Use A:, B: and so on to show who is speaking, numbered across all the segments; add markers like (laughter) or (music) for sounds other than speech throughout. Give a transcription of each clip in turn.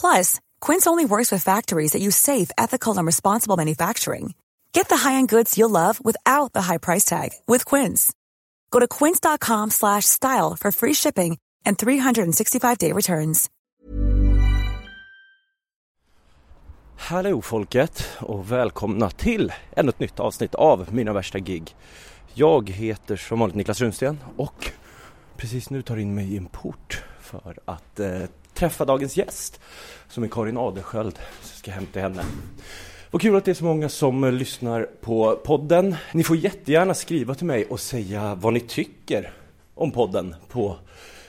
A: Plus, Quince only works with factories that use safe, ethical, and responsible manufacturing. Get the high-end goods you'll love without the high price tag with Quince. Go to quince.com slash style for free shipping and 365-day returns.
B: Hallå folket och välkomna till ännu ett nytt avsnitt av Mina värsta gig. Jag heter som vanligt Niklas Runsten och precis nu tar in mig i en port för att eh, träffa dagens gäst som är Karin Adelsköld. Så jag ska hem till henne. Vad kul att det är så många som eh, lyssnar på podden. Ni får jättegärna skriva till mig och säga vad ni tycker om podden på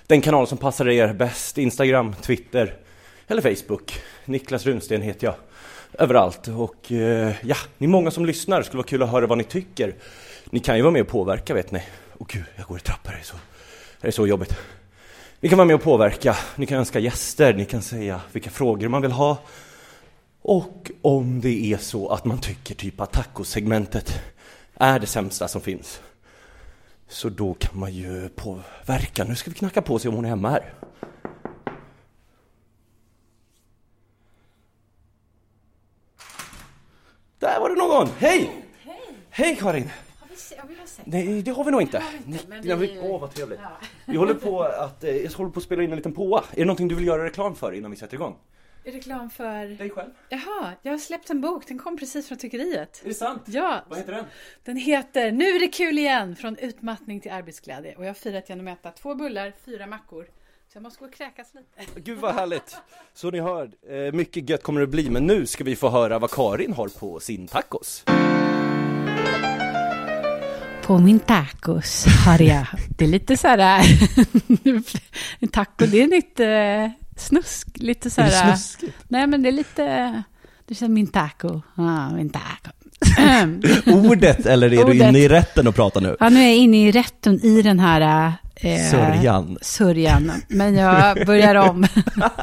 B: den kanal som passar er bäst. Instagram, Twitter eller Facebook. Niklas Runsten heter jag överallt. Och eh, ja, ni är många som lyssnar. Det skulle vara kul att höra vad ni tycker. Ni kan ju vara med och påverka vet ni. Åh gud, jag går i trappor. Det är så, det är så jobbigt. Ni kan vara med och påverka. Ni kan önska gäster. Ni kan säga vilka frågor man vill ha. Och om det är så att man tycker typ att tacosegmentet är det sämsta som finns. Så då kan man ju påverka. Nu ska vi knacka på och se om hon är hemma här. Där var det någon! Hej! Hej Karin! Nej, det har vi nog inte. Nej, men vi... Åh, vad trevligt. Vi håller på att, eh, jag håller på att spela in en liten påa. Är det någonting du vill göra reklam för innan vi sätter igång?
C: Reklam för...
B: Dig själv?
C: Jaha, jag har släppt en bok. Den kom precis från tryckeriet.
B: Är det sant?
C: Ja.
B: Vad heter den?
C: Den heter Nu är det kul igen! Från utmattning till arbetsglädje. Och jag har firat genom att äta två bullar, fyra mackor. Så jag måste gå och kräkas lite.
B: Gud vad härligt! Så ni hör, eh, mycket gött kommer det bli, men nu ska vi få höra vad Karin har på sin tacos.
C: På min tacos har jag... Det är lite så här... (laughs) taco, det är lite snusk. Lite så här... Nej, men det är lite... Du säger min taco. Ja, min taco. (laughs)
B: Ordet, eller är du
C: Ordet.
B: inne i rätten och pratar nu?
C: Ja, nu är jag inne i rätten i den här... Eh,
B: Sörjan.
C: Sörjan. Men jag börjar om.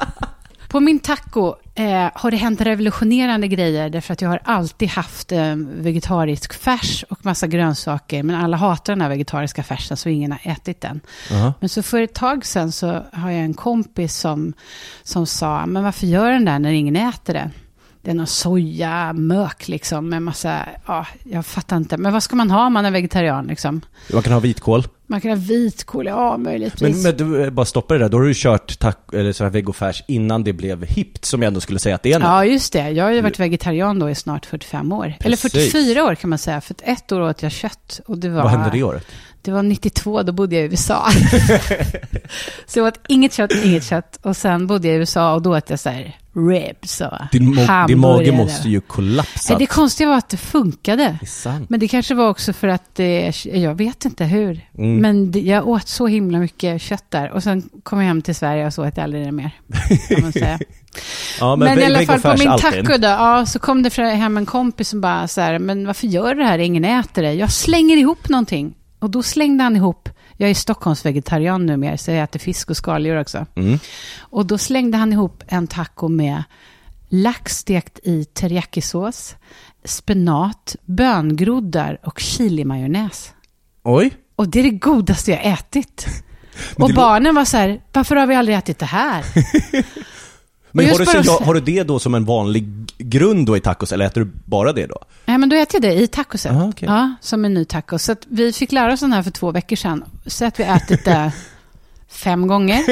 C: (laughs) På min taco eh, har det hänt revolutionerande grejer därför att jag har alltid haft eh, vegetarisk färs och massa grönsaker. Men alla hatar den här vegetariska färsen så ingen har ätit den.
B: Ja.
C: Men så för ett tag sedan så har jag en kompis som, som sa, men varför gör den där när ingen äter det? Det är någon sojamök liksom med massa, ja, jag fattar inte. Men vad ska man ha om man är vegetarian liksom?
B: Man kan ha vitkål.
C: Man kan ha vitkål, ja möjligtvis.
B: Men, men du, eh, bara stoppa det där, då har du kört tack, eller så här vegofärs innan det blev hippt, som jag ändå skulle säga att det är nu.
C: Ja, just det. Jag har ju varit vegetarian då i snart 45 år. Eller
B: Precis.
C: 44 år kan man säga. För ett år åt jag kött. Och det var,
B: Vad hände det året?
C: Det var 92, då bodde jag i USA. (laughs) så jag åt inget kött, inget kött. Och sen bodde jag i USA och då åt jag så här ribs och
B: Din, mo- din mage måste ju kollapsa.
C: Det konstiga var att det funkade.
B: Det.
C: Men det kanske var också för att det, jag vet inte hur.
B: Mm.
C: Men det, jag åt så himla mycket kött där. Och sen kom jag hem till Sverige och så åt jag aldrig det mer. (laughs)
B: Ja,
C: Men,
B: ve-
C: i alla fall på min
B: alltid.
C: taco då, ja, så kom det hem en kompis som bara så här, men varför gör du det här? Ingen äter det. Jag slänger ihop någonting. Och då slängde han ihop, jag är Stockholmsvegetarian numera, så jag äter fisk och skaldjur också.
B: Mm.
C: Och då slängde han ihop en taco med lax stekt i teriyakisås, spenat, böngroddar och chilimajonnäs.
B: Oj.
C: Och det är det godaste jag ätit. (laughs) Och barnen var så här, varför har vi aldrig ätit det här? (laughs)
B: Men har du, så- har du det då som en vanlig grund då i tacos, eller äter du bara det då?
C: Nej, men då äter jag det i tacoset.
B: Aha, okej.
C: Ja, som en ny taco. Så vi fick lära oss den här för två veckor sedan. Så att vi ätit det (laughs) fem gånger.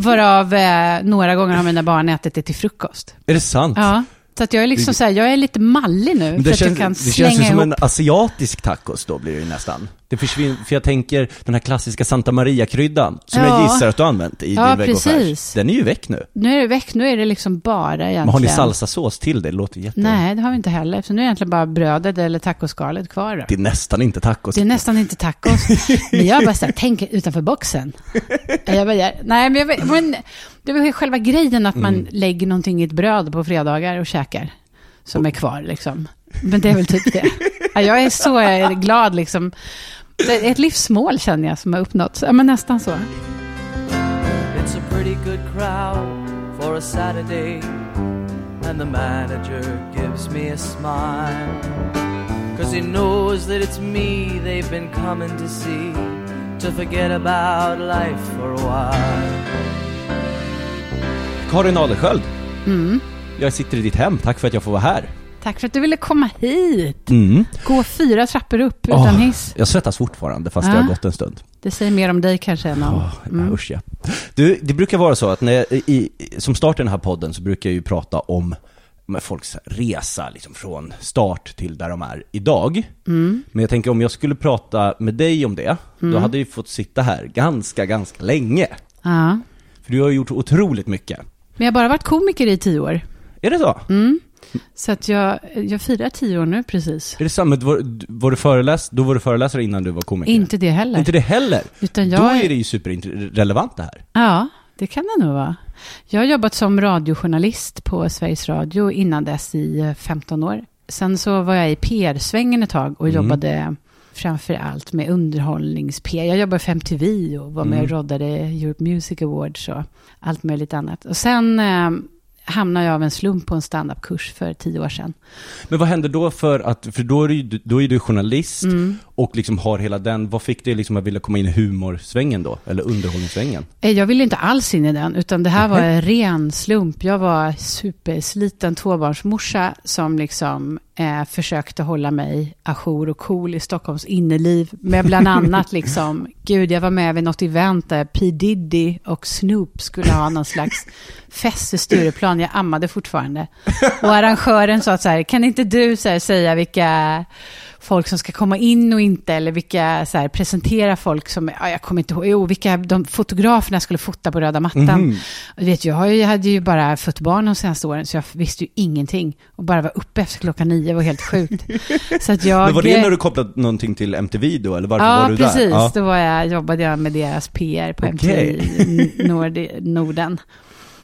C: Varav eh, några gånger har mina barn ätit det till frukost.
B: Är det sant?
C: Ja. Så att jag är liksom så här, jag är lite mallig nu.
B: Men
C: för
B: det
C: att jag
B: känns,
C: kan
B: det
C: slänga
B: känns ju som
C: ihop.
B: en asiatisk tacos då blir det ju nästan. Det försvinner, för jag tänker den här klassiska Santa Maria-kryddan, som jag
C: Ja.
B: gissar att du har använt i
C: Ja,
B: din vegofärs. Den är ju väck nu.
C: Nu är det väck, nu är det liksom bara egentligen.
B: Men har ni salsasås till det? Det låter jätte...
C: Nej, det har vi inte heller. Så nu är det egentligen bara brödet eller tacoskalet kvar. Då.
B: Det är nästan inte tacos.
C: Det är nästan inte tacos. (laughs) Men jag bara så här, tänk utanför boxen. Jag bara, jag- nej, men, jag, men det var ju själva grejen att man
B: Mm.
C: lägger någonting i ett bröd på fredagar och käkar. Som är kvar liksom. Men det är väl typ det. Ja, Jag är så glad liksom. Det är ett livsmål känner jag som har uppnåtts. Ja, men nästan så.
D: It's a pretty good crowd for a Saturday, and the manager gives me a smile. Cause he knows that it's me they've been coming to see, to forget about life for a while.
B: Karin Adelsköld,
C: Mm.
B: jag sitter i ditt hem. Tack för att jag får vara här.
C: Tack för att du ville komma hit.
B: Mm.
C: Gå fyra trappor upp utan
B: Åh,
C: hiss.
B: Jag svettas fortfarande fast
C: Ja.
B: det har gått en stund.
C: Det säger mer om dig kanske än om... Mm.
B: Usch ja. Du, det brukar vara så att när jag, i, som start i den här podden så brukar jag ju prata om med folks resa liksom från start till där de är idag.
C: Mm.
B: Men jag tänker om jag skulle prata med dig om det, då hade ju fått sitta här ganska, ganska länge.
C: Ja.
B: För du har gjort otroligt mycket.
C: Men jag har bara varit komiker i tio år.
B: Är det så?
C: Mm. Så att jag, jag firar tio år nu precis.
B: Är det samma? Var, var du föreläs, då var du föreläsare innan du var komiker?
C: Inte det heller.
B: Inte det heller?
C: Utan jag
B: Då är det ju superrelevant det här.
C: Ja, det kan det nog vara. Jag har jobbat som radiojournalist på Sveriges Radio innan dess i eh, 15 år. Sen så var jag i PR-svängen ett tag och
B: Mm.
C: jobbade framför allt med underhållnings-PR. Jag jobbade för MTV och var med
B: Mm.
C: och roddade Europe Music Awards och allt möjligt annat. Och sen eh, hamnade jag av en slump på en standup-kurs för tio år sedan.
B: Men vad händer då för att, för då är du, då är du journalist
C: Mm.
B: Och liksom har hela den, vad fick dig liksom att vilja komma in i humorsvängen då? Eller underhållningssvängen?
C: Eh, Jag ville inte alls in i den, utan det här var en ren slump. Jag var supersliten tvåbarnsmorsa som liksom eh, försökte hålla mig ajour och cool i Stockholms innerliv. Med bland annat (laughs) liksom, gud, jag var med vid något event där P. Diddy och Snoop skulle ha någon slags fest i Stureplan. Jag ammade fortfarande. Och arrangören sa så här, kan inte du så här, säga vilka folk som ska komma in och inte, eller vilka, så här, presentera folk som, ja, jag kommer inte ihåg, jo, vilka de fotograferna skulle fota på röda mattan. Och du vet, jag, har ju, jag hade ju bara fött barn de senaste åren, så jag visste ju ingenting. Och bara var uppe efter klockan nio var helt sjukt. (laughs) så att jag...
B: Men var det när du kopplade någonting till MTV då, eller varför
C: Ja,
B: var du
C: precis.
B: där? Ja,
C: Då var jag, jobbade jag med deras PR på
B: Okej.
C: MTV Nord, Norden.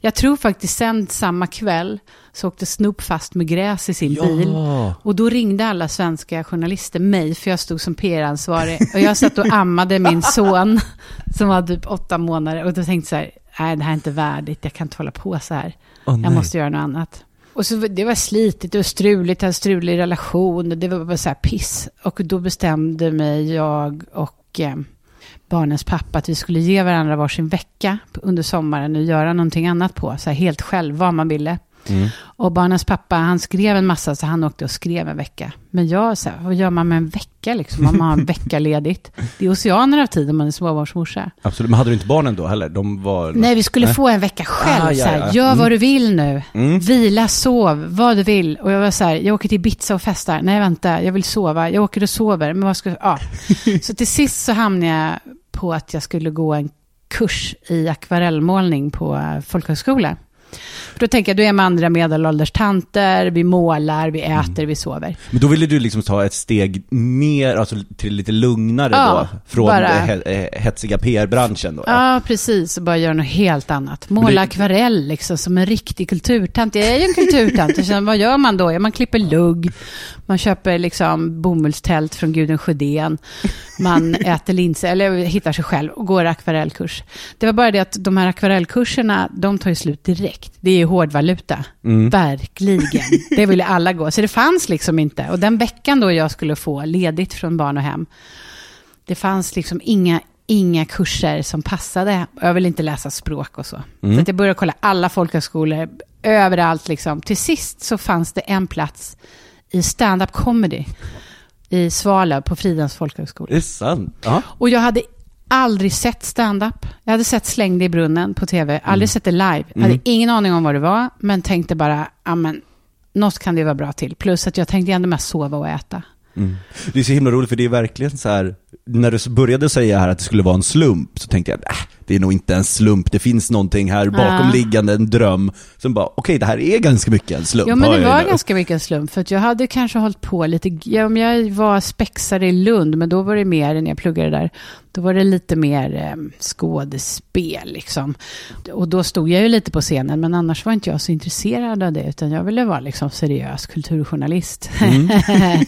C: Jag tror faktiskt sen samma kväll så åkte Snoop fast med gräs i sin bil.
B: Ja.
C: Och då ringde alla svenska journalister mig, för jag stod som PR-ansvarig. Och jag satt och ammade min (laughs) son, som var typ åtta månader. Och då tänkte jag så här, nej det här är inte värdigt, jag kan inte hålla på så här.
B: Nej.
C: jag måste göra något annat. Och så, det var slitigt, var struligt, jag hade en strulig relation, det var bara så här piss. Och då bestämde mig jag och eh, barnens pappa att vi skulle ge varandra varsin vecka under sommaren och göra någonting annat på, så här helt själv, vad man ville.
B: Mm.
C: Och barnens pappa, han skrev en massa, så han åkte och skrev en vecka. Men jag, så här, vad gör man med en vecka liksom, om man har en vecka ledigt? (laughs) Det är oceaner av tid om man är småbarnsmorsa.
B: Absolut, men hade du inte barnen då heller? De var...
C: Nej, vi skulle
B: Nej.
C: få en vecka själv.
B: Ah, ja,
C: så här. Gör
B: Mm.
C: vad du vill nu.
B: Mm.
C: Vila, sov, vad du vill. Och jag var så här, jag åker till Ibiza och festar. Nej, vänta, jag vill sova. Jag åker och sover. Men vad ska ja. (laughs) Så till sist så hamnade jag på att jag skulle gå en kurs i akvarellmålning på folkhögskola. Då tänker jag, då är med andra medelålders tanter, vi målar, vi
B: Mm.
C: äter, vi sover.
B: Men då ville du liksom ta ett steg ner, alltså till lite lugnare
C: Ja,
B: då? Från
C: bara-
B: he- eh, hetsiga PR-branschen då?
C: Ja, precis. Och bara göra något helt annat. Måla
B: det-
C: akvarell liksom, som en riktig kulturtant. Jag är ju en kulturtant. Sen, vad gör man då? Ja, man klipper lugg. Man köper liksom bomullstält från Gudrun Sjödén. Man (laughs) äter linser, eller hittar sig själv och går akvarellkurs. Det var bara det att de här akvarellkurserna, de tar ju slut direkt. Det är ju hårdvaluta.
B: Mm.
C: Verkligen. (laughs) Det ville alla gå. Så det fanns liksom inte. Och den veckan då jag skulle få ledigt från barn och hem, det fanns liksom inga, inga kurser som passade. Jag vill inte läsa språk och så.
B: Mm.
C: Så att jag började kolla alla folkhögskolor, överallt liksom. Till sist så fanns det en plats i stand-up comedy i Svalöv på Fridhems folkhögskola.
B: Det är sant? Ja.
C: Och jag hade aldrig sett stand-up. Jag hade sett Släng dig i brunnen på tv, aldrig sett det live. Jag hade
B: Mm.
C: ingen aning om vad det var, men tänkte bara, ja men, något kan det vara bra till. Plus att jag tänkte ändå mest sova och äta.
B: Mm. Det är så himla roligt för det är verkligen så här när du började säga här att det skulle vara en slump så tänkte jag, äh, det är nog inte en slump, det finns någonting här bakomliggande, en dröm. Sen bara, okej okay, det här är ganska mycket en slump.
C: Ja men det var ganska mycket en slump, för jag hade kanske hållit på lite, ja, om jag var spexare i Lund, men då var det mer, när jag pluggade där, då var det lite mer eh, skådespel liksom. Och då stod jag ju lite på scenen, men annars var inte jag så intresserad av det, utan jag ville vara liksom seriös kulturjournalist. Mm. (laughs)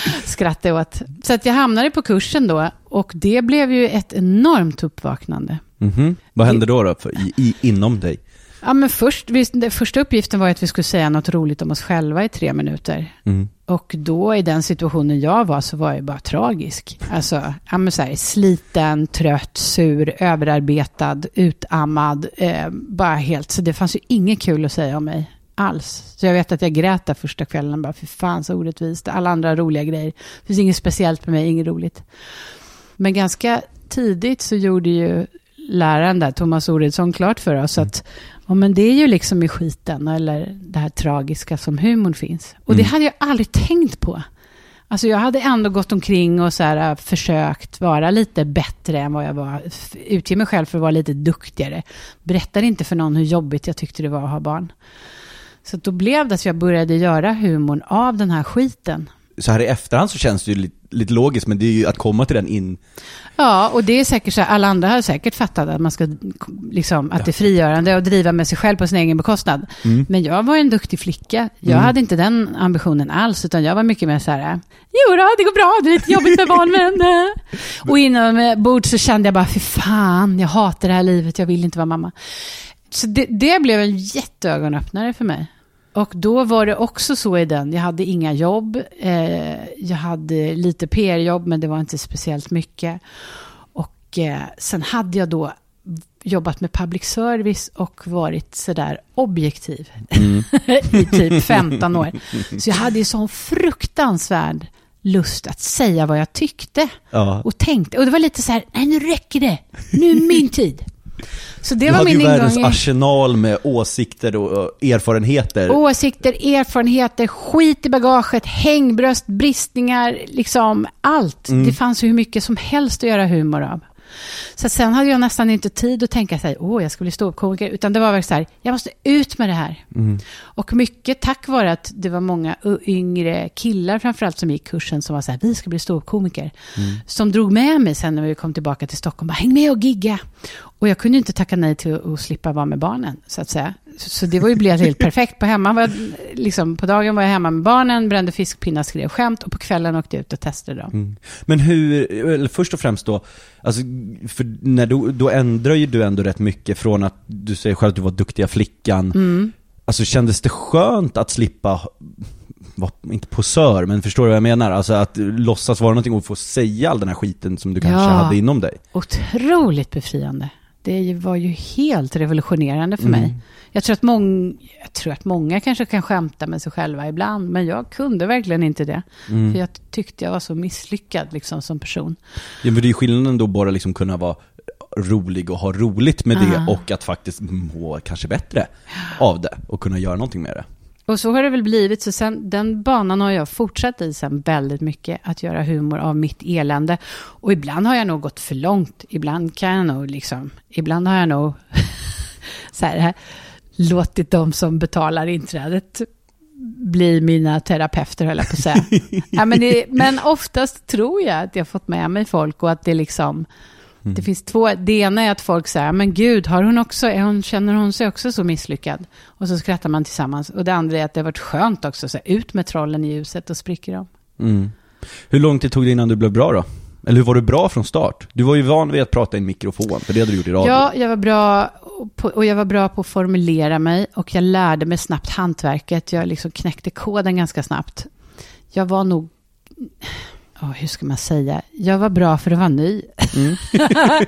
C: (laughs) Skrattade åt. Så att jag hamnade på kursen då, och det blev ju ett enormt uppvaknande.
B: Mm -hmm. Vad hände då, då för, i, i, inom dig?
C: Ja, men först, vi, första uppgiften var att vi skulle säga något roligt om oss själva i tre minuter. Mm. Och då i den situationen jag var så var jag bara tragisk. Alltså, ja, men så här, sliten, trött, sur, överarbetad, utammad. Eh, bara helt, så det fanns ju inget kul att säga om mig alls. Så jag vet att jag grät där första kvällen, bara för fan så orättvist. Alla andra roliga grejer. Det finns inget speciellt med mig, inget roligt. Men ganska tidigt så gjorde ju läraren där, Thomas Oredsson, klart för oss att ja, men det är ju liksom i skiten, eller det här tragiska som humorn finns. Och mm. det hade jag aldrig tänkt på. Alltså jag hade ändå gått omkring och så här, äh, försökt vara lite bättre än vad jag var. Utge mig själv för att vara lite duktigare. Berättade inte för någon hur jobbigt jag tyckte det var att ha barn. Så då blev det att jag började göra humorn av den här skiten
B: så här i efterhand så känns det ju lite, lite, logiskt, men det är ju att komma till den in...
C: Ja, och det är säkert så, alla andra har säkert fattat att man ska, liksom, att ja. det är frigörande och driva med sig själv på sin egen bekostnad. Mm. Men jag var en duktig flicka. Jag mm. hade inte den ambitionen alls, utan jag var mycket mer så här, jo då, det går bra, det är lite jobbigt med barn, men... (laughs) och inom bord så kände jag bara, fy fan, jag hatar det här livet, jag vill inte vara mamma. Så det, det blev en jätteögonöppnare för mig. Och då var det också så i den, jag hade inga jobb, eh, jag hade lite PR-jobb men det var inte speciellt mycket. Och eh, sen hade jag då jobbat med public service och varit sådär objektiv mm. (laughs) i typ 15 år. Så jag hade ju sån fruktansvärd lust att säga vad jag tyckte ja. och tänkte. Och det var lite så här, nej nu räcker det, nu är min tid.
B: Så det du var hade min ju världens arsenal med åsikter och erfarenheter.
C: Åsikter, erfarenheter, skit i bagaget, hängbröst, bristningar, liksom allt. Mm. Det fanns hur mycket som helst att göra humor av. Så sen hade jag nästan inte tid att tänka sig, åh, jag ska bli ståuppkomiker, utan det var väl så här, jag måste ut med det här. Mm. Och mycket tack vare att det var många yngre killar framförallt som gick kursen som var så här, vi ska bli ståuppkomiker. Mm. Som drog med mig sen när vi kom tillbaka till Stockholm, bara, häng med och gigga. Och jag kunde inte tacka nej till att slippa vara med barnen, så att säga. Så det var ju blev helt perfekt. På, hemma var, liksom, på dagen var jag hemma med barnen, brände fiskpinnar, skrev skämt och på kvällen åkte jag ut och testade dem. Mm.
B: Men hur, eller först och främst då, alltså, för när du, då ändrar ju du ändå rätt mycket från att du säger själv att du var duktiga flickan. Mm. Alltså kändes det skönt att slippa var, inte posör, men förstår du vad jag menar? Alltså att låtsas vara någonting och få säga all den här skiten som du kanske ja, hade inom dig.
C: Otroligt befriande. Det var ju helt revolutionerande för mm. mig. Jag tror, att många, jag tror att många kanske kan skämta med sig själva ibland, men jag kunde verkligen inte det. Mm. För jag tyckte jag var så misslyckad liksom, som person.
B: Ja, men det är skillnaden då bara liksom kunna vara rolig och ha roligt med det ah. och att faktiskt må kanske bättre av det och kunna göra någonting med det.
C: Och så har det väl blivit, så sen, den banan har jag fortsatt i sen väldigt mycket, att göra humor av mitt elände. Och ibland har jag nog gått för långt, ibland kan jag nog liksom, ibland har jag nog (laughs) så här, låtit de som betalar inträdet bli mina terapeuter, höll jag på att säga. ja, men, det, men oftast tror jag att jag fått med mig folk och att det liksom, mm. det finns två, det ena är att folk säger, men gud, har hon också, är hon, känner hon sig också så misslyckad? Och så skrattar man tillsammans. Och det andra är att det har varit skönt också, så ut med trollen i ljuset och spricker dem.
B: Mm. Hur lång tid tog det innan du blev bra då? Eller hur var du bra från start? Du var ju van vid att prata i en mikrofon, för det hade du gjort i radio.
C: Ja, jag var bra och jag var bra på att formulera mig och jag lärde mig snabbt hantverket. Jag liksom knäckte koden ganska snabbt. Jag var nog, oh, hur ska man säga, jag var bra för att vara ny. Mm. (laughs)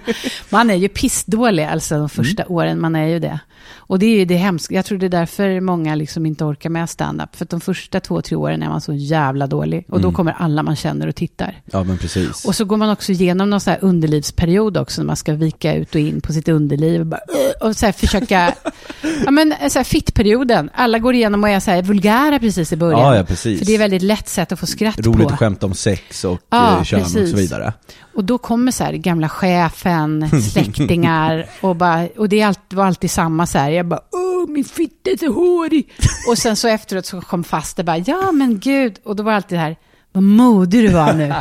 C: man är ju pissdålig alltså de första mm. åren, man är ju det. Och det är ju det hemska. Jag tror det är därför många liksom inte orkar med stand-up. För de första två, tre åren är man så jävla dålig. Och då
B: Mm.
C: kommer alla man känner och tittar.
B: Ja men precis.
C: Och så går man också igenom någon så här underlivsperiod också, när man ska vika ut och in på sitt underliv. Och, bara, och så försöka, (laughs) ja men så här fittperioden. Alla går igenom och är så här vulgära precis i början.
B: Ja, ja, precis.
C: För det är väldigt lätt sätt att få skratt
B: Roligt
C: på.
B: att skämta om sex och
C: Ja,
B: eh, kön och
C: precis.
B: så vidare.
C: Och då kommer så här gamla chefen, (laughs) släktingar och, bara, och det var alltid samma så här. Jag bara, åh min fitta är så hårig. Och sen så efteråt så kom fast det bara, ja men gud. Och då var det alltid det här, vad modig du var nu.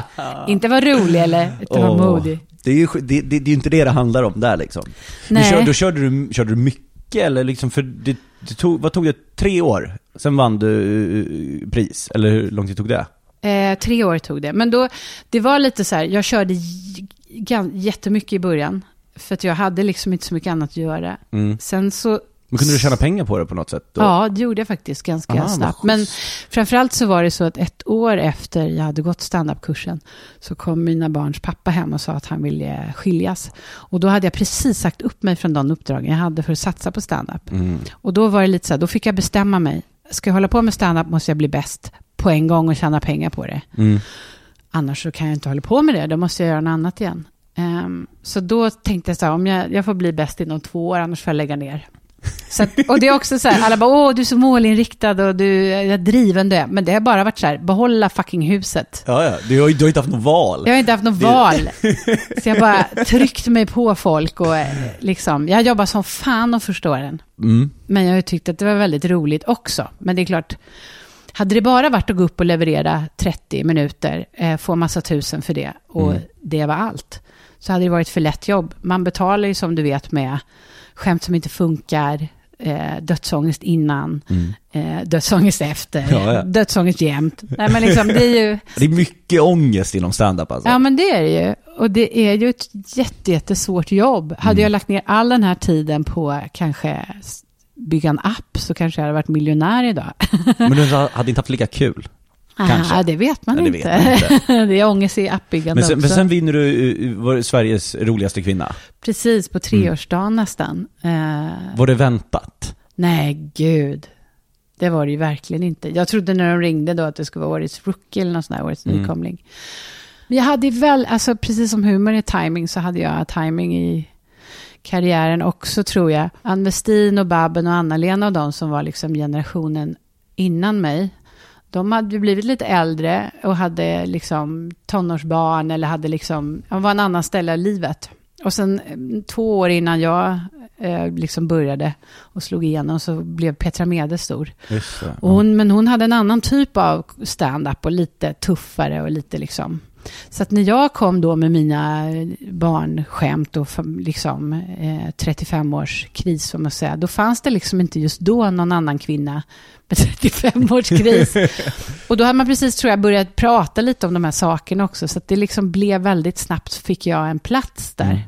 C: (laughs) Inte var rolig eller, utan var
B: Åh,
C: modig.
B: Det är ju det, det, det är inte det det handlar om där liksom.
C: Nej.
B: Du kör, då körde du, körde du mycket eller liksom, för det, det tog, vad tog det, tre år? Sen vann du eh, pris, eller hur lång tid tog det?
C: Eh, tre år tog det. Men då, det var lite så här, jag körde jättemycket i början. För att jag hade liksom inte så mycket annat att göra.
B: Mm.
C: Sen så
B: Men kunde du tjäna pengar på det på något sätt? Då?
C: Ja, det gjorde jag faktiskt ganska
B: Ah, vad
C: snabbt. Men framförallt så var det så att ett år efter jag hade gått standupkursen så kom mina barns pappa hem och sa att han ville skiljas. Och då hade jag precis sagt upp mig från de uppdragen jag hade för att satsa på standup.
B: Mm.
C: Och då var det lite så här, då fick jag bestämma mig. Ska jag hålla på med standup måste jag bli bäst på en gång och tjäna pengar på det.
B: Mm.
C: Annars så kan jag inte hålla på med det, då måste jag göra något annat igen. Ehm, så då tänkte jag så här, om jag, jag får bli bäst inom två år, annars får jag lägga ner. Att, och det är också så här, alla bara, åh, du är så målinriktad och du är driven du är. Men det har bara varit så här, behålla fucking huset.
B: Ja, ja. Du har du har inte haft något val.
C: Jag har inte haft något
B: Det-
C: val. (laughs) Så jag bara tryckt mig på folk och eh, liksom, jag jobbar som fan de första åren.
B: Mm.
C: Men jag har ju tyckt att det var väldigt roligt också. Men det är klart, hade det bara varit att gå upp och leverera 30 minuter, eh, få massa tusen för det och
B: Mm.
C: det var allt, så hade det varit för lätt jobb. Man betalar ju som du vet med skämt som inte funkar, eh, dödsångest innan,
B: Mm.
C: eh, dödsångest efter,
B: Ja, ja.
C: dödsångest jämt. Nej men liksom det är ju, (laughs)
B: Det är mycket ångest inom stand-up alltså.
C: ja men det är det ju. Och det är ju ett jätte, jättesvårt jobb. Hade
B: Mm.
C: jag lagt ner all den här tiden på kanske bygga en app så kanske jag hade varit miljonär idag.
B: Men du hade inte haft lika kul. Kanske.
C: Ah, det vet man
B: Ja, det
C: inte.
B: vet man inte. (laughs)
C: det är ångest i appbyggande
B: Men sen, men
C: också.
B: sen vinner du uh, var Sveriges roligaste kvinna.
C: Precis, på treårsdagen nästan. Eh,
B: Var det väntat?
C: nej, gud. Det var det ju verkligen inte. Jag trodde när de ringde då att det skulle vara årets rookie eller någon sån här årets
B: Mm.
C: nykomling. Men jag hade väl, alltså precis som humor är timing så hade jag timing i karriären också tror jag. Ann Westin och Babben och Anna-Lena och de som var liksom generationen innan mig. De hade blivit lite äldre och hade liksom tonårsbarn eller hade liksom, var en annan ställe i livet. Och sen eh, två år innan jag eh, liksom började och slog igenom så blev Petra Mede stor. Och hon, men hon hade en annan typ av stand-up och lite tuffare och lite liksom. Så att när jag kom då med mina barnskämt och liksom eh, 35 års kris, som man säger, då fanns det liksom inte just då någon annan kvinna med (laughs) 35 års kris. (laughs) och då hade man precis, tror jag, börjat prata lite om de här sakerna också, så att det liksom blev väldigt snabbt, fick jag en plats där.
B: Mm.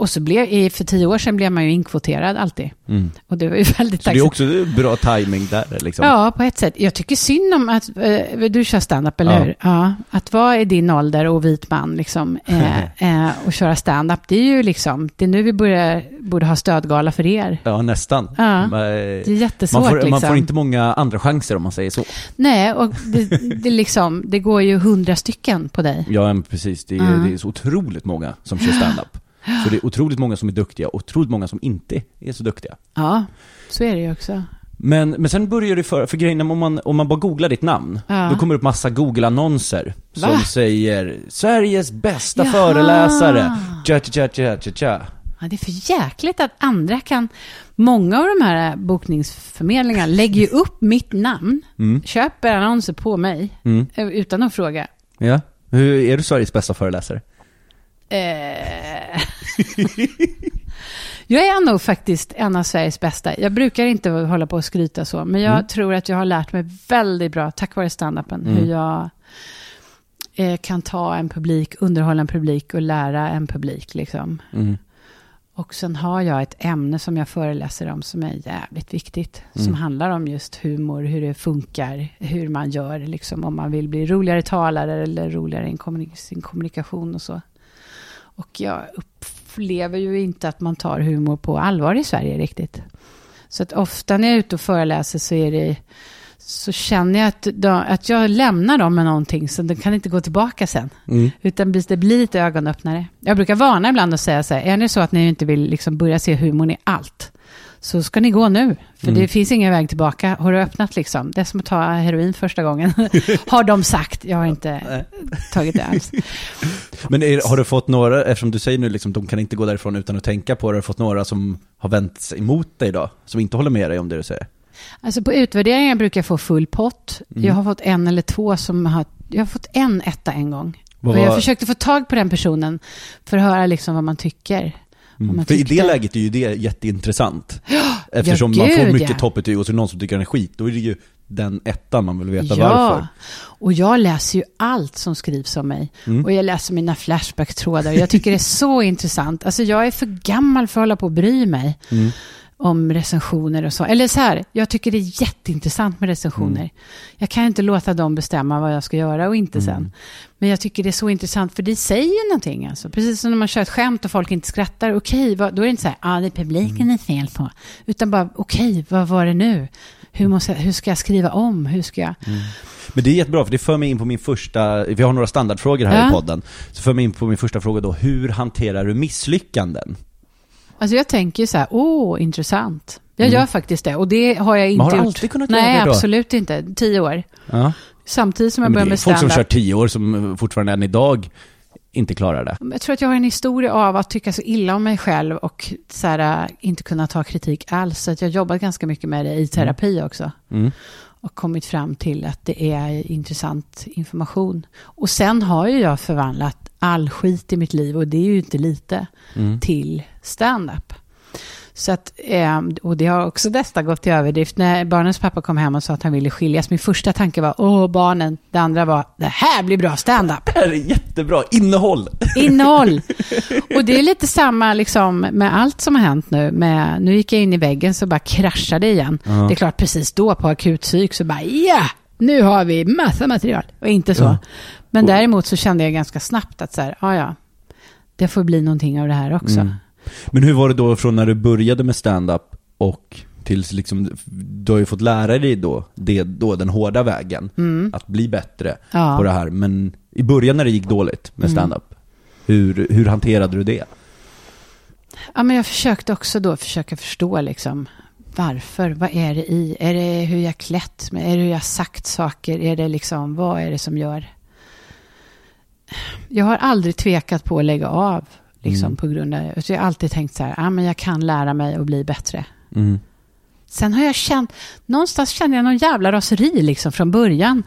C: Och så blev, för tio år sedan blev man ju inkvoterad alltid.
B: Mm.
C: Och det var ju (laughs) väldigt
B: Så det är också bra timing där liksom.
C: Ja, på ett sätt. Jag tycker synd om att, eh, du kör stand-up, eller
B: Ja.
C: hur? Ja. Att vara i din ålder och vit man, liksom, eh, (laughs) eh, och köra stand-up, det är ju liksom, det är nu vi börjar, borde ha stödgala för er.
B: Ja, nästan.
C: Ja.
B: Men,
C: Det är jättesvårt
B: man, får,
C: liksom.
B: man får inte många andra chanser om man säger så.
C: Nej, och det, det, liksom, det går ju hundra stycken på dig.
B: Ja, precis. Det är,
C: Ja.
B: det är så otroligt många som kör stand-up. Så det är otroligt många som är duktiga och otroligt många som inte är så duktiga.
C: Ja, så är det ju också.
B: Men, men sen börjar det för, för grejen om man, om man bara googlar ditt namn,
C: Ja.
B: då kommer det upp massa Google-annonser som säger Sveriges bästa
C: Jaha.
B: föreläsare, tja tja tja tja tja
C: Ja, det är för jäkligt att andra kan... Många av de här bokningsförmedlingarna lägger ju upp mitt namn,
B: Mm.
C: köper annonser på mig,
B: Mm.
C: eh, utan att fråga.
B: Ja. Hur, är du Sveriges bästa föreläsare?
C: Eh. (laughs) jag är nog faktiskt en av Sveriges bästa. Jag brukar inte hålla på och skryta så, men jag
B: Mm.
C: tror att jag har lärt mig väldigt bra, tack vare standupen,
B: Mm.
C: hur jag eh, kan ta en publik, underhålla en publik och lära en publik. Liksom.
B: Mm.
C: Och sen har jag ett ämne som jag föreläser om som är jävligt viktigt. Som
B: Mm.
C: handlar om just humor, hur det funkar, hur man gör, liksom, om man vill bli roligare talare eller roligare i sin kommunikation och så. Och jag lever ju inte att man tar humor på allvar i Sverige riktigt. Så att ofta när jag är ute och föreläser så är det så känner jag att, då, att jag lämnar dem med någonting så de kan inte gå tillbaka sen.
B: Mm.
C: Utan det blir lite ögonöppnare. Jag brukar varna ibland och säga så här, är det så att ni inte vill liksom börja se humorn i allt, så ska ni gå nu. För
B: Mm.
C: det finns ingen väg tillbaka. Har du öppnat liksom? Det är som att ta heroin första gången. (laughs) har de sagt. Jag har inte tagit det alls. (laughs)
B: Men är, har du fått några, eftersom du säger nu liksom de kan inte gå därifrån utan att tänka på det, har du fått några som har vänt sig emot dig då? Som inte håller med dig om det du säger?
C: Alltså på utvärderingar brukar jag få full pott.
B: Mm.
C: Jag har fått en eller två som har... Jag har fått en etta en gång.
B: Vad
C: och jag
B: var-
C: försökte få tag på den personen för att höra liksom vad man tycker.
B: Mm. För i det läget är ju det jätteintressant. (gasps) Eftersom
C: ja,
B: man får
C: gud,
B: mycket
C: ja.
B: toppbetyg och så är det någon som tycker den är skit, då är det ju den ettan man vill veta
C: ja,
B: varför.
C: och jag läser ju allt som skrivs om mig.
B: Mm.
C: Och jag läser mina Flashback-trådar. Jag tycker det är så (laughs) intressant. Alltså jag är för gammal för att hålla på och bry mig
B: Mm.
C: Om recensioner och så. Eller så här, jag tycker det är jätteintressant med recensioner.
B: Mm.
C: Jag kan inte låta dem bestämma vad jag ska göra och inte sen. Men jag tycker det är så intressant, för det säger någonting. Alltså. Precis som när man kör ett skämt och folk inte skrattar. Okej, vad, då är det inte så här, ah, det är publiken det är fel på. Utan bara, okej, vad var det nu? Hur, måste, jag- hur ska jag skriva om? Hur ska jag...
B: Men det är jättebra, för det för mig in på min första, vi har några standardfrågor här
C: Ja.
B: i podden. Så för mig in på min första fråga då, hur hanterar du misslyckanden?
C: Alltså jag tänker ju så här, åh, intressant. Jag gör faktiskt det och det har jag inte
B: har du
C: gjort.
B: alltid kunnat göra
C: Nej,
B: det då?
C: absolut inte. Tio år.
B: Ja.
C: Samtidigt som jag började med
B: folk som kör
C: stand-up.
B: tio år som fortfarande än idag inte klarar det.
C: Jag tror att jag har en historia av att tycka så illa om mig själv och så här, äh, inte kunna ta kritik alls. Så att jag har jobbat ganska mycket med det i terapi också.
B: Mm.
C: Och kommit fram till att det är intressant information. Och sen har ju jag förvandlat all skit i mitt liv, och det är ju inte lite,
B: Mm.
C: till stand-up. Så att, eh, och det har också nästan gått till överdrift. När barnens pappa kom hem och sa att han ville skiljas, min första tanke var, åh barnen. Det andra var, det här blir bra stand-up.
B: Det här är jättebra, innehåll!
C: Innehåll. (laughs) Och det är lite samma liksom med allt som har hänt nu. Med, nu gick jag in i väggen så bara kraschade igen. Det är klart precis då på akutpsyk så bara ja, nu har vi massa material. Och inte så.
B: Ja.
C: Men däremot så kände jag ganska snabbt att så här, ja ja, det får bli någonting av det här också.
B: Mm. Men hur var det då från när du började med stand-up och tills liksom, du har ju fått lära dig då, det, då den hårda vägen, att bli bättre
C: Mm. Ja. Mm.
B: på det här. Men i början när det gick dåligt med stand-up, hur, hur hanterade du det?
C: Ja, men jag försökte också då försöka förstå liksom varför, vad är det i? Är det hur jag klätt mig? Är det hur jag sagt saker? Är det liksom, vad är det som gör? Jag har aldrig tvekat på att lägga av, liksom
B: Mm.
C: på grund av, så jag har alltid tänkt så här, ja men jag kan lära mig och bli bättre.
B: Mm.
C: Sen har jag känt, någonstans kände jag någon jävla raseri liksom från början.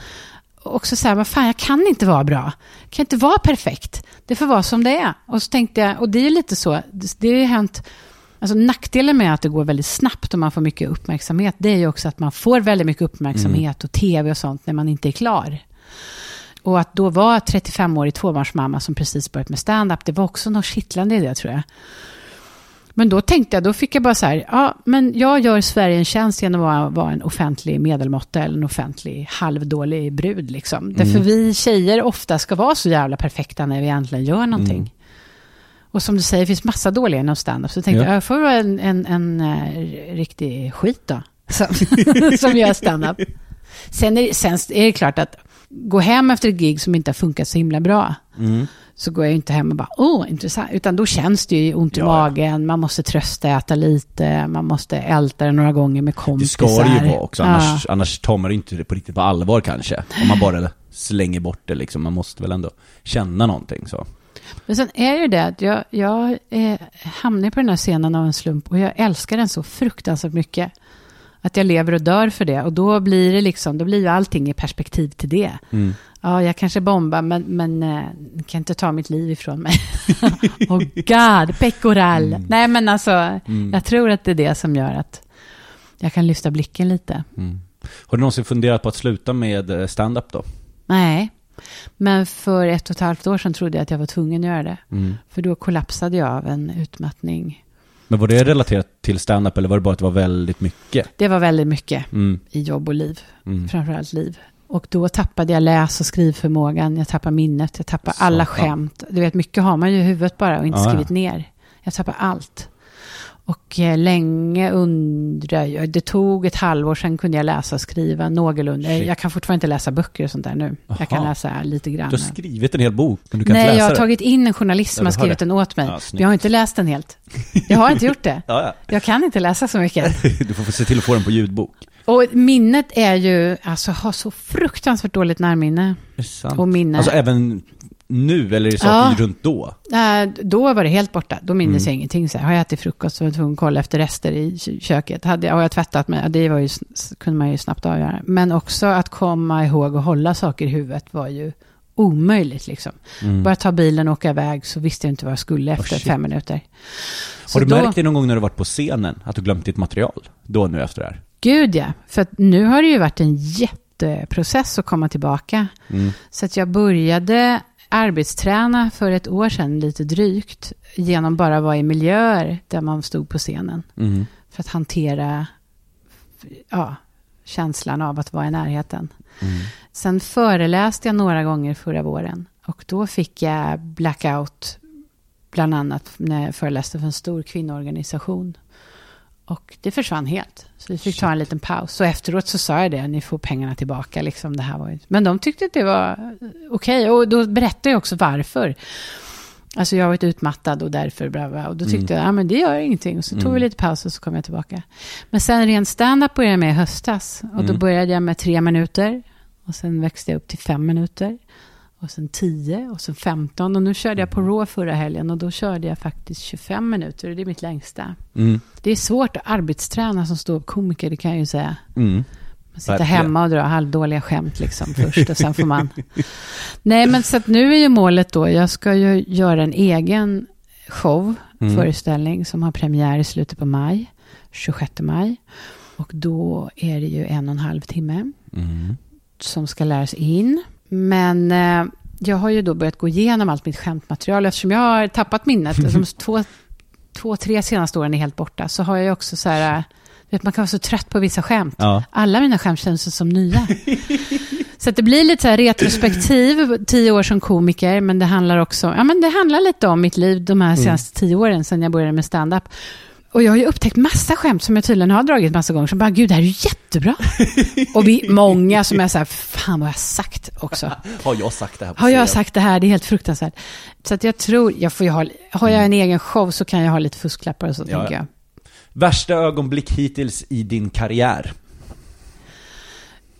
C: Och också så här, vad fan, jag kan inte vara bra. Jag kan inte vara perfekt. Det får vara som det är. Och så tänkte jag, och det är lite så, det har ju hänt, alltså nackdelen med att det går väldigt snabbt och man får mycket uppmärksamhet, det är ju också att man får väldigt mycket uppmärksamhet och tv och sånt när man inte är klar. Och att då vara 35-årig tvåbarnsmamma som precis börjat med stand-up, det var också något kittlande i det tror jag. Men då tänkte jag, då fick jag bara så här, ja, men jag gör Sverige en tjänst genom att vara, en offentlig medelmåtta eller en offentlig halvdålig brud. Liksom. Därför vi tjejer ofta ska vara så jävla perfekta när vi egentligen gör någonting. Och som du säger, det finns massa dåliga inom stand-up. Så tänkte
B: Ja.
C: jag, jag får vara en, en, en, eh, riktig skit då. Som, (laughs) som gör stand-up. (laughs) Sen är, sen är det klart att gå hem efter ett gig som inte har funkat så himla bra.
B: Mm.
C: Så går jag inte hem och bara, åh, intressant. Utan då känns det ju ont i
B: Ja.
C: magen, man måste trösta, äta lite, man måste älta det några gånger med
B: Det
C: kompisar.
B: ska det ju vara också,
C: Ja.
B: annars, annars tar man inte det på riktigt på allvar kanske. Om man bara slänger bort det liksom, man måste väl ändå känna någonting så.
C: Men sen är det ju det att jag, jag eh, hamnar på den här scenen av en slump och jag älskar den så fruktansvärt mycket. Att jag lever och dör för det. Och då blir det liksom, då blir ju allting i perspektiv till det.
B: Mm.
C: Ja, jag kanske bombar, men, men eh, kan inte ta mitt liv ifrån mig. (laughs) oh God, pecoral.
B: Mm.
C: Nej, men alltså, jag tror att det är det som gör att jag kan lyfta blicken lite.
B: Mm. Har du någonsin funderat på att sluta med eh, stand-up då?
C: Nej, men för ett och ett halvt år sedan trodde jag att jag var tvungen att göra det.
B: Mm.
C: För då kollapsade jag av en utmattning.
B: Men var det relaterat till stand-up eller var det bara att det var väldigt mycket?
C: Det var väldigt mycket
B: Mm.
C: i jobb och liv.
B: Mm.
C: framförallt liv. Och då tappade jag läs och skrivförmågan, jag tappade minnet, jag tappade alla
B: Satan.
C: skämt. Du vet, mycket har man ju i huvudet bara och inte
B: Ja, ja.
C: skrivit ner. Jag tappade allt. Och eh, länge undrade jag, det tog ett halvår, sen kunde jag läsa och skriva någorlunda.
B: Shit.
C: Jag kan fortfarande inte läsa böcker och sånt där nu. Jag kan
B: Aha.
C: läsa lite grann.
B: Du har skrivit en hel bok, men du kan
C: Nej,
B: inte läsa
C: jag har
B: den.
C: tagit in en journalist som
B: Ja,
C: har skrivit
B: det.
C: den åt mig.
B: Ja,
C: jag har inte läst den helt. Jag har inte gjort det. (laughs)
B: Ja,
C: Jag kan inte läsa så mycket. (laughs)
B: Du får se till att få den på ljudbok.
C: Och minnet är ju, alltså har så fruktansvärt dåligt närminne.
B: Det.
C: Och minne.
B: Alltså även nu, eller är det saker
C: Ja.
B: runt då?
C: Äh, då var det helt borta. Då minns
B: Mm.
C: jag ingenting. Så här, har jag ätit frukost så var jag tvungen att kolla efter rester i kö- köket. Hade, har jag tvättat mig? Det var ju, kunde man ju snabbt avgöra. Men också att komma ihåg och hålla saker i huvudet var ju omöjligt. Liksom.
B: Mm.
C: Bara ta bilen och åka iväg så visste jag inte vad jag skulle efter
B: shit.
C: fem minuter. Så
B: Har du
C: då,
B: märkt det någon gång när du varit på scenen? Att du glömt ditt material? Då nu efter det här?
C: Gud ja, för nu har det ju varit en jätteprocess att komma tillbaka.
B: Mm.
C: Så att jag började arbetsträna för ett år sedan, lite drygt, genom bara att vara i miljöer där man stod på scenen.
B: Mm.
C: För att hantera ja, känslan av att vara i närheten.
B: Mm.
C: Sen föreläste jag några gånger förra våren. Och då fick jag blackout, bland annat när jag föreläste för en stor kvinnoorganisation. Och det försvann helt. Så vi fick ta en liten paus. Och efteråt så sa jag det, ni får pengarna tillbaka. Liksom, det här var ju... Men de tyckte att det var okej. Och då berättade jag också varför. Alltså jag har varit utmattad och därför bla bla. Och då tyckte jag, ja men det gör ingenting. Och så tog vi lite paus och så kom jag tillbaka. Men sen rent stand-up började jag med i höstas. Och då började jag med tre minuter. Och sen växte jag upp till fem minuter. Och sen 10 och sen 15. Och nu körde jag på Raw förra helgen och då körde jag faktiskt 25 minuter. Och det är mitt längsta.
B: Mm.
C: Det är svårt att arbetsträna som ståuppkomiker, det kan jag ju säga.
B: Mm.
C: Man sitter
B: Verkligen.
C: hemma och drar halvdåliga skämt liksom först och sen får man... (laughs) Nej, men så att nu är ju målet då, jag ska ju göra en egen show,
B: Mm.
C: föreställning som har premiär i slutet på maj, 26 maj. Och då är det ju en och en halv timme
B: Mm.
C: som ska läras in. Men eh, jag har ju då börjat gå igenom allt mitt skämtmaterial. Eftersom jag har tappat minnet, (laughs) de två, två, tre senaste åren är helt borta, så har jag också så här, vet, man kan vara så trött på vissa skämt.
B: Ja.
C: Alla mina skämt känns som nya. så att det blir lite så här retrospektiv, tio år som komiker, men det handlar också, ja men det handlar lite om mitt liv de här senaste tio åren, sedan jag började med stand-up. Och jag har ju upptäckt massa skämt som jag tydligen har dragit massa gånger, som bara, gud, det här är ju jättebra. (laughs) och vi, många som är så här, fan vad jag har sagt också.
B: Har jag sagt det här
C: Har jag sagt det här? Det är helt fruktansvärt. Så att jag tror, jag får ju ha, har jag en egen show så kan jag ha lite fusklappar och så,
B: Ja,
C: tänker
B: ja.
C: jag.
B: Värsta ögonblick hittills i din karriär?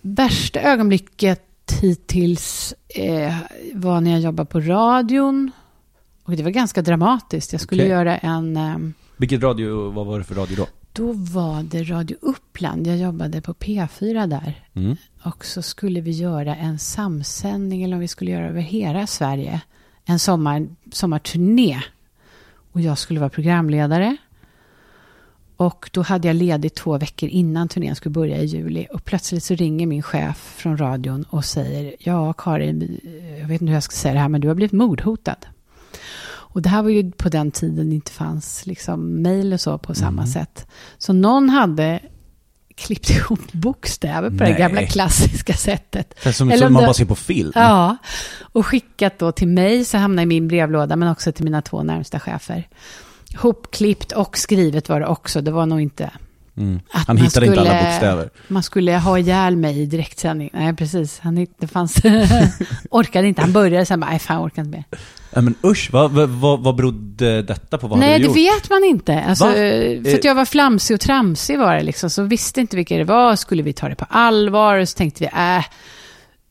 C: Värsta ögonblicket hittills eh, var när jag jobbade på radion. Och det var ganska dramatiskt. Jag skulle
B: Okej.
C: göra en... Eh,
B: Vilket radio, vad var det för radio då?
C: då var det Radio Uppland. Jag jobbade på P4 där.
B: Mm.
C: Och så skulle vi göra en samsändning, eller om vi skulle göra över hela Sverige. En sommar, sommarturné. Och jag skulle vara programledare. Och då hade jag ledigt två veckor innan turnén skulle börja i juli. Och plötsligt så ringer min chef från radion och säger, ja Karin, jag vet inte hur jag ska säga det här, men du har blivit mordhotad. Och det här var ju på den tiden det inte fanns liksom mejl och så på samma sätt. Så någon hade klippt (laughs) ihop bokstäver på det
B: Nej.
C: gamla klassiska sättet.
B: Det som,
C: Eller
B: som
C: om
B: man
C: det-
B: bara ser på film.
C: Ja, och skickat då till mig så hamnar i min brevlåda, men också till mina två närmsta chefer. Hopklippt och skrivet var det också, det var nog inte
B: Mm.
C: att
B: Han hittade inte alla
C: skulle-
B: bokstäver.
C: Man skulle ha ihjäl mig i direktsändning. Nej, precis. Han det fanns... (laughs) orkade inte. Han började sen bara, nej fan, jag orkar inte mer.
B: Ja, men usch, vad, vad, vad, berodde detta på? Vad
C: nej, det
B: gjort?
C: vet man inte. Alltså,
B: Va?
C: eh, för att jag var flamsig och tramsig var det liksom. Så visste inte vilka det var. Skulle vi ta det på allvar? Och så tänkte vi, äh.